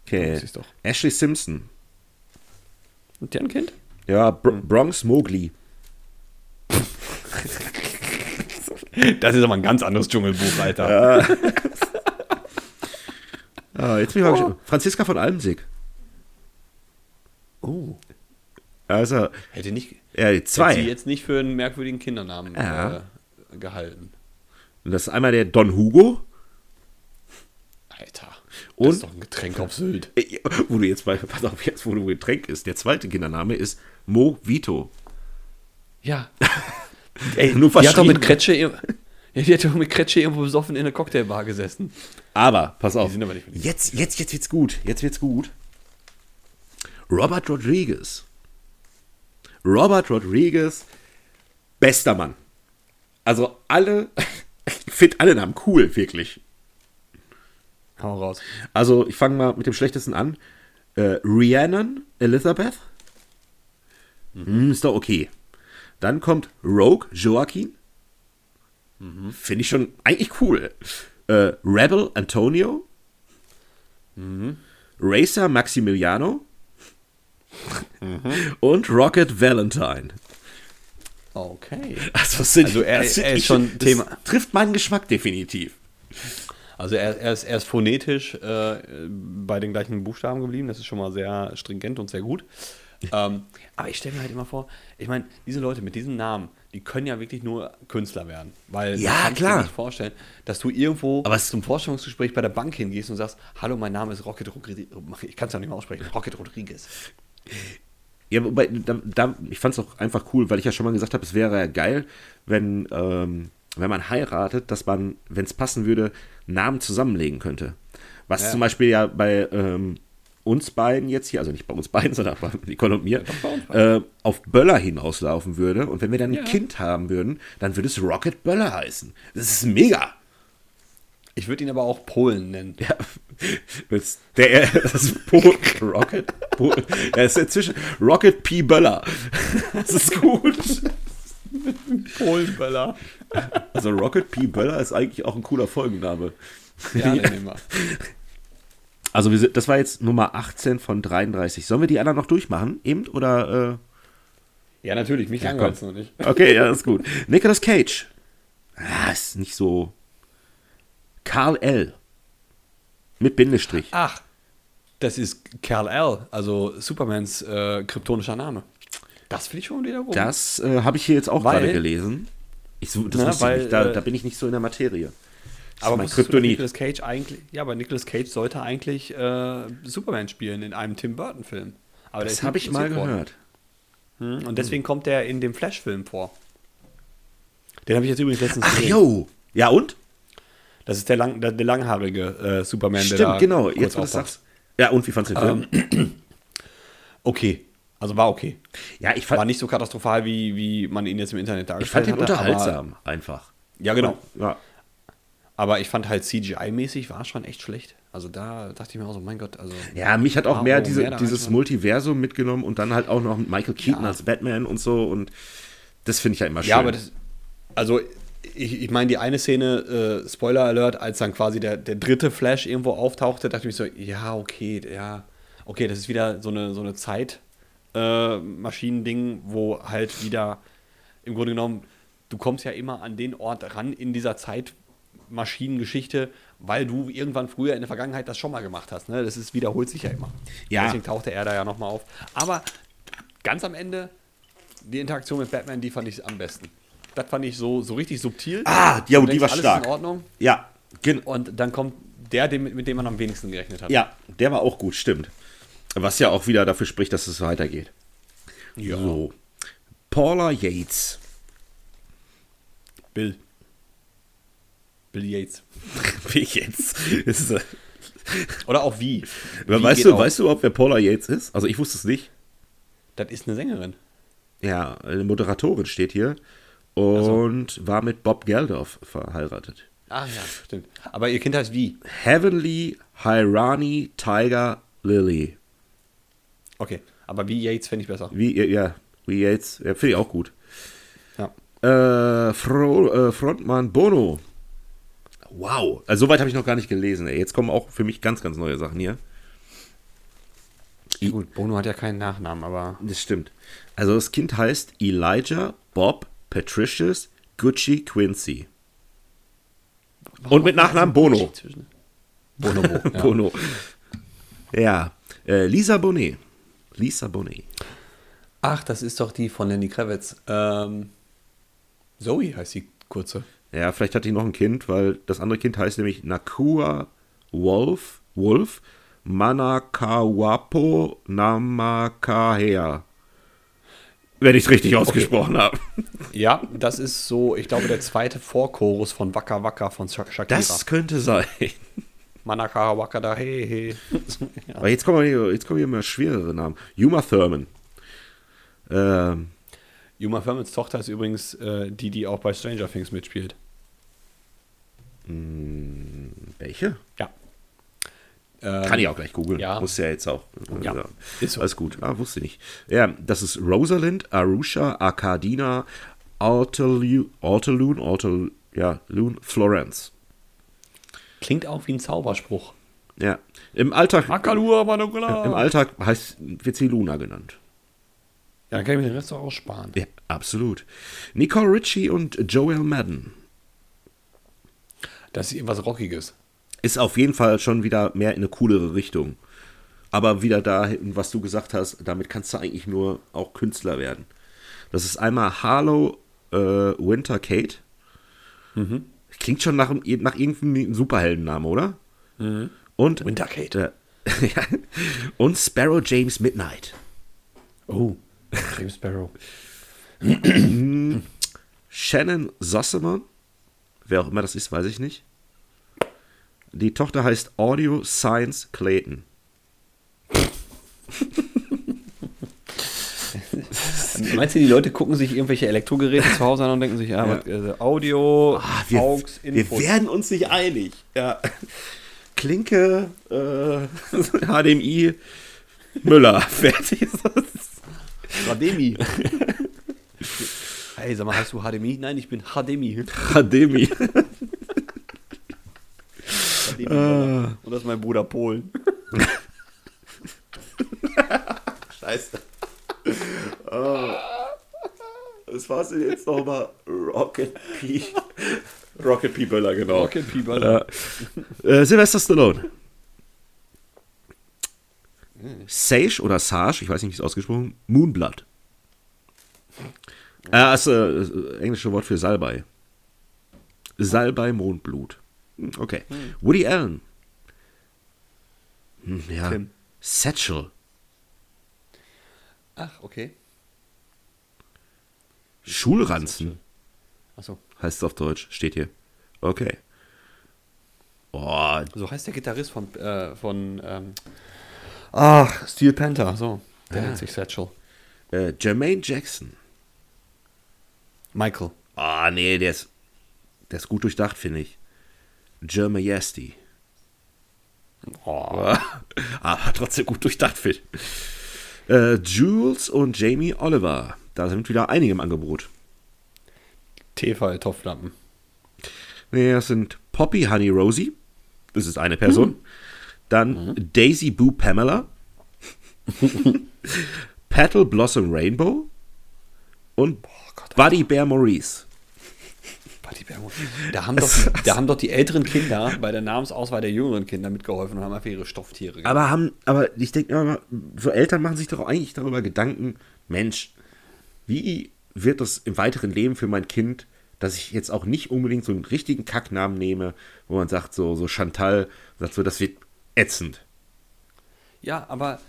Okay. Ashley Simpson. Und deren Kind? Ja, Br hm. Bronx Mowgli. Das ist aber ein ganz anderes Dschungelbuch, Alter. Ja. ah, jetzt bin ich mal oh. Franziska von Almsig. Oh. Also. Hätte nicht. Ja, zwei. Hätte sie jetzt nicht für einen merkwürdigen Kindernamen ja. äh, gehalten. Und das ist einmal der Don Hugo. Alter. Und, das ist doch ein Getränk auf Sylt. Wo du jetzt mal, pass auf, jetzt wo du Getränk ist. Der zweite Kindername ist Mo Vito. Ja. Ey, Nur die hat doch mit Kretsche, ja, die hat doch mit Kretsche irgendwo besoffen in der Cocktailbar gesessen. Aber, pass auf. Aber jetzt, jetzt, jetzt wird's gut. Jetzt wird's gut. Robert Rodriguez. Robert Rodriguez, bester Mann. Also alle, ich finde alle Namen cool, wirklich. Hau raus. Also, ich fange mal mit dem schlechtesten an. Äh, Rhiannon Elizabeth. Mhm. ist doch okay. Dann kommt Rogue Joaquin. Mhm. Finde ich schon eigentlich cool. Äh, Rebel Antonio. Mhm. Racer Maximiliano. Mhm. Und Rocket Valentine. Okay. Also, sind, also er, er ist schon Thema. Trifft meinen Geschmack definitiv. Also er, er, ist, er ist phonetisch äh, bei den gleichen Buchstaben geblieben. Das ist schon mal sehr stringent und sehr gut. ähm, aber ich stelle mir halt immer vor, ich meine, diese Leute mit diesen Namen, die können ja wirklich nur Künstler werden. Weil ja, kann klar. Ich mir nicht vorstellen, dass du irgendwo aber zum Vorstellungsgespräch bei der Bank hingehst und sagst, hallo, mein Name ist Rocket Rodriguez. Ich kann es ja nicht mehr aussprechen. Rocket Rodriguez. Ja, wobei, da, da, ich fand es auch einfach cool, weil ich ja schon mal gesagt habe, es wäre ja geil, wenn, ähm, wenn man heiratet, dass man, wenn es passen würde, Namen zusammenlegen könnte. Was ja. zum Beispiel ja bei ähm, uns beiden jetzt hier, also nicht bei uns beiden, sondern bei Nicole und mir, ja, äh, auf Böller hinauslaufen würde. Und wenn wir dann ein ja. Kind haben würden, dann würde es Rocket Böller heißen. Das ist mega. Ich würde ihn aber auch Polen nennen. Ja, der, das ist Pol, Rocket, Pol, er ist inzwischen Rocket P. Böller. Das ist gut. Polenböller. Also Rocket P. Böller ist eigentlich auch ein cooler Folgenname. Ja, nehmen wir. Also wir sind, das war jetzt Nummer 18 von 33. Sollen wir die anderen noch durchmachen, eben? Oder, äh? Ja, natürlich, mich ja, langweilt noch nicht. Okay, ja, das ist gut. Nicolas Cage. Ah, ist nicht so. Karl L. Mit Bindestrich. Ach, das ist Karl L., also Supermans äh, kryptonischer Name. Das finde ich schon wieder gut. Das äh, habe ich hier jetzt auch gerade gelesen. Ich, das na, weil, ich da, äh, da, bin ich nicht so in der Materie. Das aber Kryptonit. Nicolas Cage eigentlich, ja, aber Nicolas Cage sollte eigentlich äh, Superman spielen in einem Tim Burton-Film. Aber das habe ich mal gehört. Hm? Und deswegen hm. kommt er in dem Flash-Film vor. Den habe ich jetzt übrigens letztens Ach, gesehen. jo. Ja, und? Das ist der, lang, der, der langhaarige äh, Superman, Stimmt, der da genau. Jetzt, wo du sagst. Ja, und wie fandest du den Film? Ähm, okay. Also war okay. Ja, ich fand. War nicht so katastrophal, wie, wie man ihn jetzt im Internet dargestellt hat. Ich fand ihn unterhaltsam, einfach. Ja, genau. Ja. Aber ich fand halt CGI-mäßig war schon echt schlecht. Also da dachte ich mir auch so, mein Gott, also. Ja, mich hat auch mehr diese, mehr dieses Multiversum mitgenommen und dann halt auch noch Michael Keaton ja. als Batman und so und das finde ich ja immer schön. Ja, aber das, also ich, ich meine, die eine Szene, äh, Spoiler Alert, als dann quasi der, der dritte Flash irgendwo auftauchte, dachte ich mir so, ja, okay, ja, okay, das ist wieder so eine, so eine Zeitmaschinen-Ding, äh, wo halt wieder im Grunde genommen, du kommst ja immer an den Ort ran in dieser Zeitmaschinengeschichte, weil du irgendwann früher in der Vergangenheit das schon mal gemacht hast. Ne? Das ist, wiederholt sich ja immer. Ja. Deswegen tauchte er da ja nochmal auf. Aber ganz am Ende, die Interaktion mit Batman, die fand ich am besten. Das fand ich so, so richtig subtil. Ah, ja, die war stark. in Ordnung. Ja, genau. Und dann kommt der, mit dem man am wenigsten gerechnet hat. Ja, der war auch gut, stimmt. Was ja auch wieder dafür spricht, dass es weitergeht. Ja. So. Paula Yates. Bill. Bill Yates. Bill Yates. Oder auch wie. wie weißt, du, weißt du, ob wer Paula Yates ist? Also ich wusste es nicht. Das ist eine Sängerin. Ja, eine Moderatorin steht hier und so. war mit Bob Geldof verheiratet. Ach ja, stimmt. Aber ihr Kind heißt wie? Heavenly Hirani Tiger Lily. Okay, aber wie Yates finde ich besser. Wie, ja, wie Yates, ja, finde ich auch gut. Ja. Äh, Fro äh, Frontmann Bono. Wow, also soweit habe ich noch gar nicht gelesen. Ey. Jetzt kommen auch für mich ganz, ganz neue Sachen hier. Ja, gut, Bono hat ja keinen Nachnamen, aber. Das stimmt. Also das Kind heißt Elijah Bob Patricius Gucci Quincy. Warum Und mit Nachnamen Bono. Bono. Bo, ja. Bono. Ja. Äh, Lisa Bonet. Lisa Bonet. Ach, das ist doch die von Lenny Kravitz. Ähm, Zoe heißt die kurze. Ja, vielleicht hat die noch ein Kind, weil das andere Kind heißt nämlich Nakua Wolf, Wolf Manakawapo Namakahea. Wenn ich es richtig ausgesprochen okay. habe. Ja, das ist so, ich glaube, der zweite Vorchorus von Waka Waka von Shakira. Das könnte sein. Manaka Waka da he he. ja. Aber jetzt kommen, hier, jetzt kommen hier mal schwerere Namen. Yuma Thurman. Ähm. Yuma Thurmans Tochter ist übrigens äh, die, die auch bei Stranger Things mitspielt. Hm, welche? Ja. Ähm, Kann ich auch gleich googeln. Ja. Muss ja jetzt auch. Ja. ja. Ist so. Alles gut. Ah, wusste ich nicht. Ja, das ist Rosalind, Arusha, Arkadina, Orteloon, Orteloon, ja, Loon, Florence. Klingt auch wie ein Zauberspruch. Ja. Im Alltag. Makalua, Im Alltag heißt, wird sie Luna genannt. Ja, dann kann ich mir den Rest auch aussparen. Ja, absolut. Nicole Ritchie und Joel Madden. Das ist irgendwas Rockiges. Ist auf jeden Fall schon wieder mehr in eine coolere Richtung. Aber wieder da, was du gesagt hast, damit kannst du eigentlich nur auch Künstler werden. Das ist einmal Harlow äh, Winter Kate. Mhm. Klingt schon nach, nach irgendeinem Superheldennamen, oder? Mhm. Und Winter Kate. Äh, und Sparrow James Midnight. Oh, James Sparrow. Shannon Sossaman. Wer auch immer das ist, weiß ich nicht. Die Tochter heißt Audio Science Clayton. Meinst du, die Leute gucken sich irgendwelche Elektrogeräte zu Hause an und denken sich, ah, ja. was, äh, Audio, ah, wir, AUX, Wir werden uns nicht einig. Ja. Klinke, äh, HDMI, Müller, fertig ist das. HDMI. hey, sag mal, hast du HDMI? Nein, ich bin HDMI. HDMI. HDMI Und das ist mein Bruder Polen. Scheiße. Oh. Denn jetzt nochmal? Rocket P. Rocket P. Böller, genau. Rocket P. Böller. Äh, äh, Sylvester Stallone. Sage oder Sage, ich weiß nicht, wie es ausgesprochen Moonblood. Äh, das äh, englische Wort für Salbei. Salbei, Mondblut. Hm, okay. Hm. Woody Allen. Hm, ja. Tim. Satchel. Ach, okay. Schulranzen. Achso. Heißt es auf Deutsch, steht hier. Okay. Oh. So heißt der Gitarrist von, äh, von ähm, ach, Steel Panther, so. Der ah. nennt sich Satchel. Äh, Jermaine Jackson. Michael. Ah, oh, nee, der ist, der ist gut durchdacht, finde ich. Jermayesti. Oh. Aber trotzdem gut durchdacht, finde ich. Äh, Jules und Jamie Oliver. Da sind wieder einige im Angebot. Tefal-Topflappen. Nee, das sind Poppy Honey Rosie. Das ist eine Person. Mhm. Dann mhm. Daisy Boo Pamela. Petal Blossom Rainbow. Und oh Gott, Buddy Bear Maurice. Buddy Bear Maurice. Da haben, doch, da haben doch die älteren Kinder bei der Namensauswahl der jüngeren Kinder mitgeholfen und haben einfach ihre Stofftiere gemacht. Aber haben, aber ich denke immer, so Eltern machen sich doch eigentlich darüber Gedanken, Mensch, wie wird das im weiteren Leben für mein Kind, dass ich jetzt auch nicht unbedingt so einen richtigen Kacknamen nehme, wo man sagt, so, so Chantal, sagt so, das wird ätzend. Ja, aber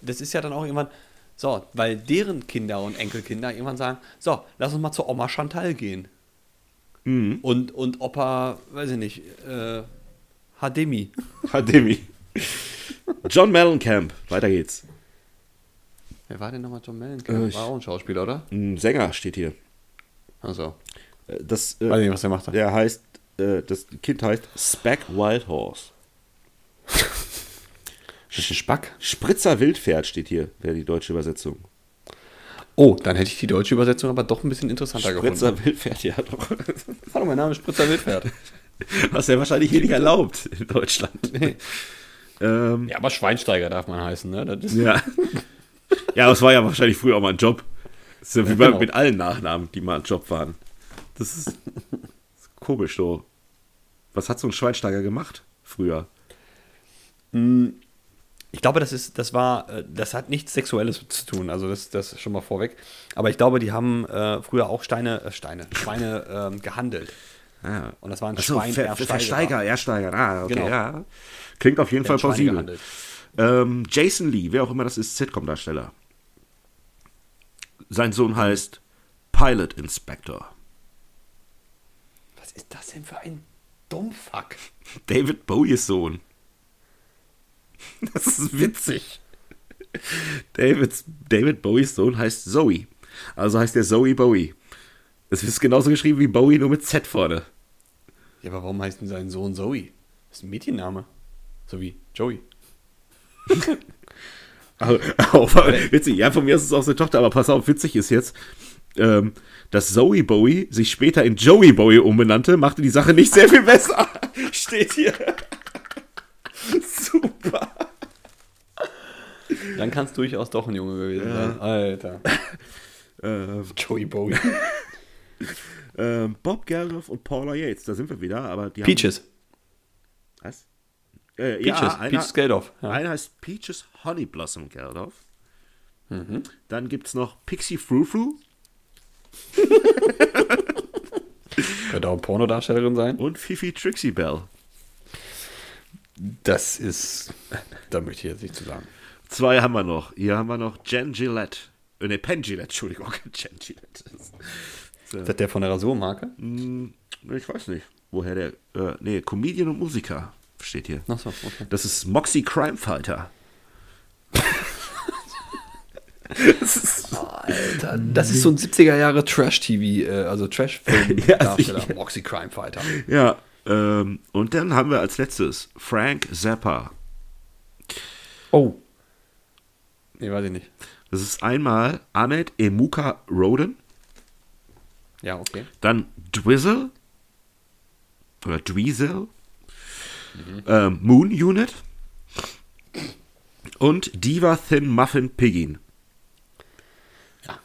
das ist ja dann auch irgendwann, so, weil deren Kinder und Enkelkinder irgendwann sagen, so, lass uns mal zur Oma Chantal gehen. Mhm. Und, und Opa, weiß ich nicht, äh, Hademi. Hademi. John Mellencamp, weiter geht's. Wer war denn nochmal John Mellencamp? Äh, war auch ein Schauspieler, oder? Ein Sänger steht hier. Achso. Äh, das, äh, Weiß nicht, was der macht. Der heißt, äh, das Kind heißt Speck Wild Horse. Das Spack. Spritzer Wildpferd steht hier, wäre die deutsche Übersetzung. Oh, dann hätte ich die deutsche Übersetzung aber doch ein bisschen interessanter Spritzer gefunden. Spritzer Wildpferd, ja doch. Hallo, mein Name ist Spritzer Wildpferd. Du ja wahrscheinlich hier nicht erlaubt in Deutschland. Nee. Ähm, ja, aber Schweinsteiger darf man heißen, ne? ja. Ja, aber es war ja wahrscheinlich früher auch mal ein Job. Das ist ja wie ja, genau. mit allen Nachnamen, die mal ein Job waren. Das ist, das ist komisch so. Was hat so ein Schweinsteiger gemacht früher? Hm, ich glaube, das ist, das war, äh, das hat nichts Sexuelles zu tun, also das, das schon mal vorweg. Aber ich glaube, die haben äh, früher auch Steine, äh, Steine, Schweine äh, gehandelt. Ah. Und das war ein Schwein Ver Versteiger, Ersteiger. Ah, okay, genau. ja. Klingt auf jeden Fall plausibel. Ähm, Jason Lee, wer auch immer das ist, Sitcom-Darsteller. Sein Sohn heißt Pilot Inspector. Was ist das denn für ein Dummfuck? David Bowies Sohn. Das ist witzig. David, David Bowies Sohn heißt Zoe. Also heißt der Zoe Bowie. Es ist genauso geschrieben wie Bowie, nur mit Z vorne. Ja, aber warum heißt denn sein Sohn Zoe? Das ist ein Mädchenname. So wie Joey. aber, aber, witzig, ja, von mir ist es auch seine Tochter, aber pass auf, witzig ist jetzt, ähm, dass Zoe Bowie sich später in Joey Bowie umbenannte, machte die Sache nicht sehr viel besser. Steht hier. Super. Dann kann es durchaus doch ein Junge gewesen ja. sein. Alter. ähm, Joey Bowie. ähm, Bob Geldof und Paula Yates, da sind wir wieder, aber die Peaches. Haben, was? Äh, Peaches, ja, einer, Peaches Geldof. Ja. Einer heißt Peaches Honey Blossom Geldof. Mhm. Dann gibt es noch Pixie Frou Frou. Könnte auch Pornodarstellerin sein. Und Fifi Trixie Bell. Das ist. Da möchte ich jetzt nicht zu sagen. Zwei haben wir noch. Hier haben wir noch Jen Gillette. Äh, ne, Penn Gillette, Entschuldigung. Jen Gillette. So. Ist das der von der Rasurmarke? Hm, ich weiß nicht, woher der. Äh, nee, Comedian und Musiker steht hier. Ach so, okay. Das ist Moxie Crime Fighter. das ist, oh, Alter, das ist so ein 70er Jahre Trash-TV, äh, also Trash-Film-Darsteller. ja, Moxie Crime Fighter. Ja, ähm, und dann haben wir als letztes Frank Zappa. Oh. Nee, weiß ich nicht. Das ist einmal Ahmed Emuka Roden. Ja, okay. Dann Dwizzle. Oder Dweezil. Mhm. Ähm, Moon Unit. Und Diva Thin Muffin Piggin. Ja.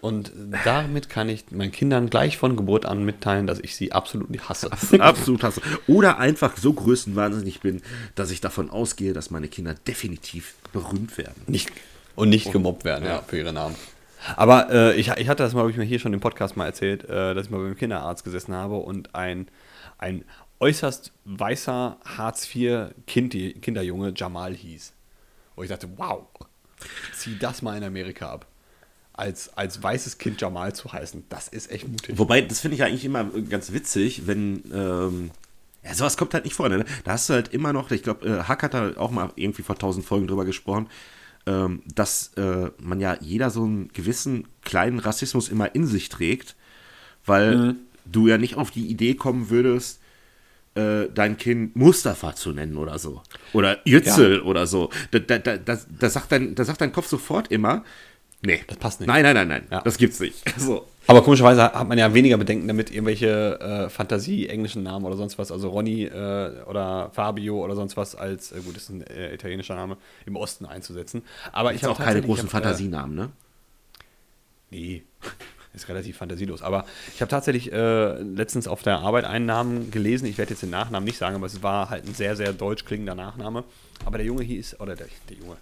Und damit kann ich meinen Kindern gleich von Geburt an mitteilen, dass ich sie absolut nicht hasse. absolut hasse. Oder einfach so größenwahnsinnig bin, dass ich davon ausgehe, dass meine Kinder definitiv berühmt werden. Nicht, und nicht gemobbt werden, ja, ja für ihre Namen. Aber äh, ich, ich hatte das mal, habe ich mir hier schon im Podcast mal erzählt, äh, dass ich mal beim Kinderarzt gesessen habe und ein, ein äußerst weißer Hartz-IV-Kinderjunge Jamal hieß. Und ich dachte, wow, zieh das mal in Amerika ab. Als, als weißes Kind Jamal zu heißen, das ist echt mutig. Wobei, das finde ich ja eigentlich immer ganz witzig, wenn. Ähm ja, sowas kommt halt nicht vor. Ne? Da hast du halt immer noch, ich glaube, äh, Hack hat da auch mal irgendwie vor tausend Folgen drüber gesprochen, ähm, dass äh, man ja jeder so einen gewissen kleinen Rassismus immer in sich trägt, weil mhm. du ja nicht auf die Idee kommen würdest, äh, dein Kind Mustafa zu nennen oder so. Oder Yüzel ja. oder so. Da, da, da, das, das, sagt dein, das sagt dein Kopf sofort immer, nee. Das passt nicht. Nein, nein, nein, nein. Ja. Das gibt's nicht. So. Aber komischerweise hat man ja weniger Bedenken damit, irgendwelche äh, Fantasie-englischen Namen oder sonst was, also Ronny äh, oder Fabio oder sonst was, als, äh, gut, das ist ein äh, italienischer Name, im Osten einzusetzen. Aber ich habe auch keine großen hab, äh, Fantasienamen, ne? Nee, ist relativ fantasielos. Aber ich habe tatsächlich äh, letztens auf der Arbeit einen Namen gelesen. Ich werde jetzt den Nachnamen nicht sagen, aber es war halt ein sehr, sehr deutsch klingender Nachname. Aber der Junge hieß, oder der, der Junge,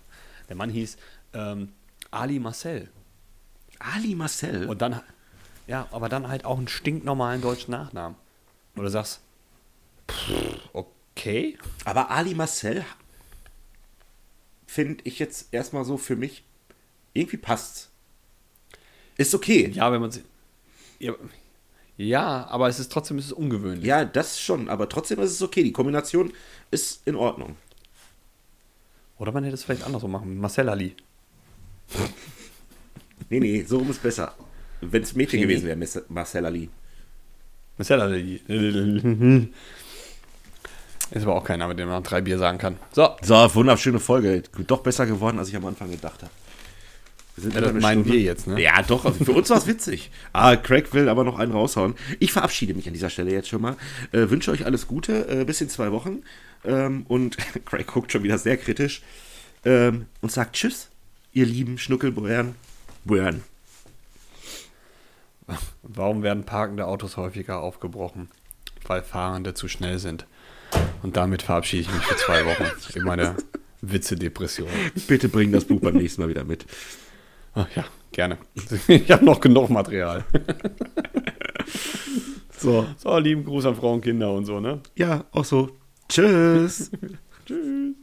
der Mann hieß ähm, Ali Marcel. Ali Marcel? Und dann, ja, aber dann halt auch einen stinknormalen deutschen Nachnamen. Oder sagst, okay. Aber Ali Marcel finde ich jetzt erstmal so für mich, irgendwie passt. Ist okay. Ja, wenn man sie. Ja, ja, aber es ist trotzdem ist es ungewöhnlich. Ja, das schon, aber trotzdem ist es okay. Die Kombination ist in Ordnung. Oder man hätte es vielleicht andersrum machen. Marcel Ali. nee, nee, so rum ist besser. Wenn es Mädchen nee, gewesen wäre, Marcel Ali. Marcel Ali. Ist aber auch kein Name, den man nach drei Bier sagen kann. So. So, wunderschöne Folge. Doch besser geworden, als ich am Anfang gedacht habe. Wir sind ja, das meinen wir jetzt, ne? Ja, doch. Also für uns war es witzig. Ah, Craig will aber noch einen raushauen. Ich verabschiede mich an dieser Stelle jetzt schon mal. Äh, wünsche euch alles Gute äh, bis in zwei Wochen. Ähm, und Craig guckt schon wieder sehr kritisch. Ähm, und sagt Tschüss, ihr lieben Schnuckelbäuern. Bäuern. Warum werden parkende Autos häufiger aufgebrochen? Weil Fahrende zu schnell sind. Und damit verabschiede ich mich für zwei Wochen in meiner Witze-Depression. Bitte bring das Buch beim nächsten Mal wieder mit. Ach ja, gerne. Ich habe noch genug Material. so. So, lieben Gruß an Frauen, Kinder und so, ne? Ja, auch so. Tschüss. Tschüss.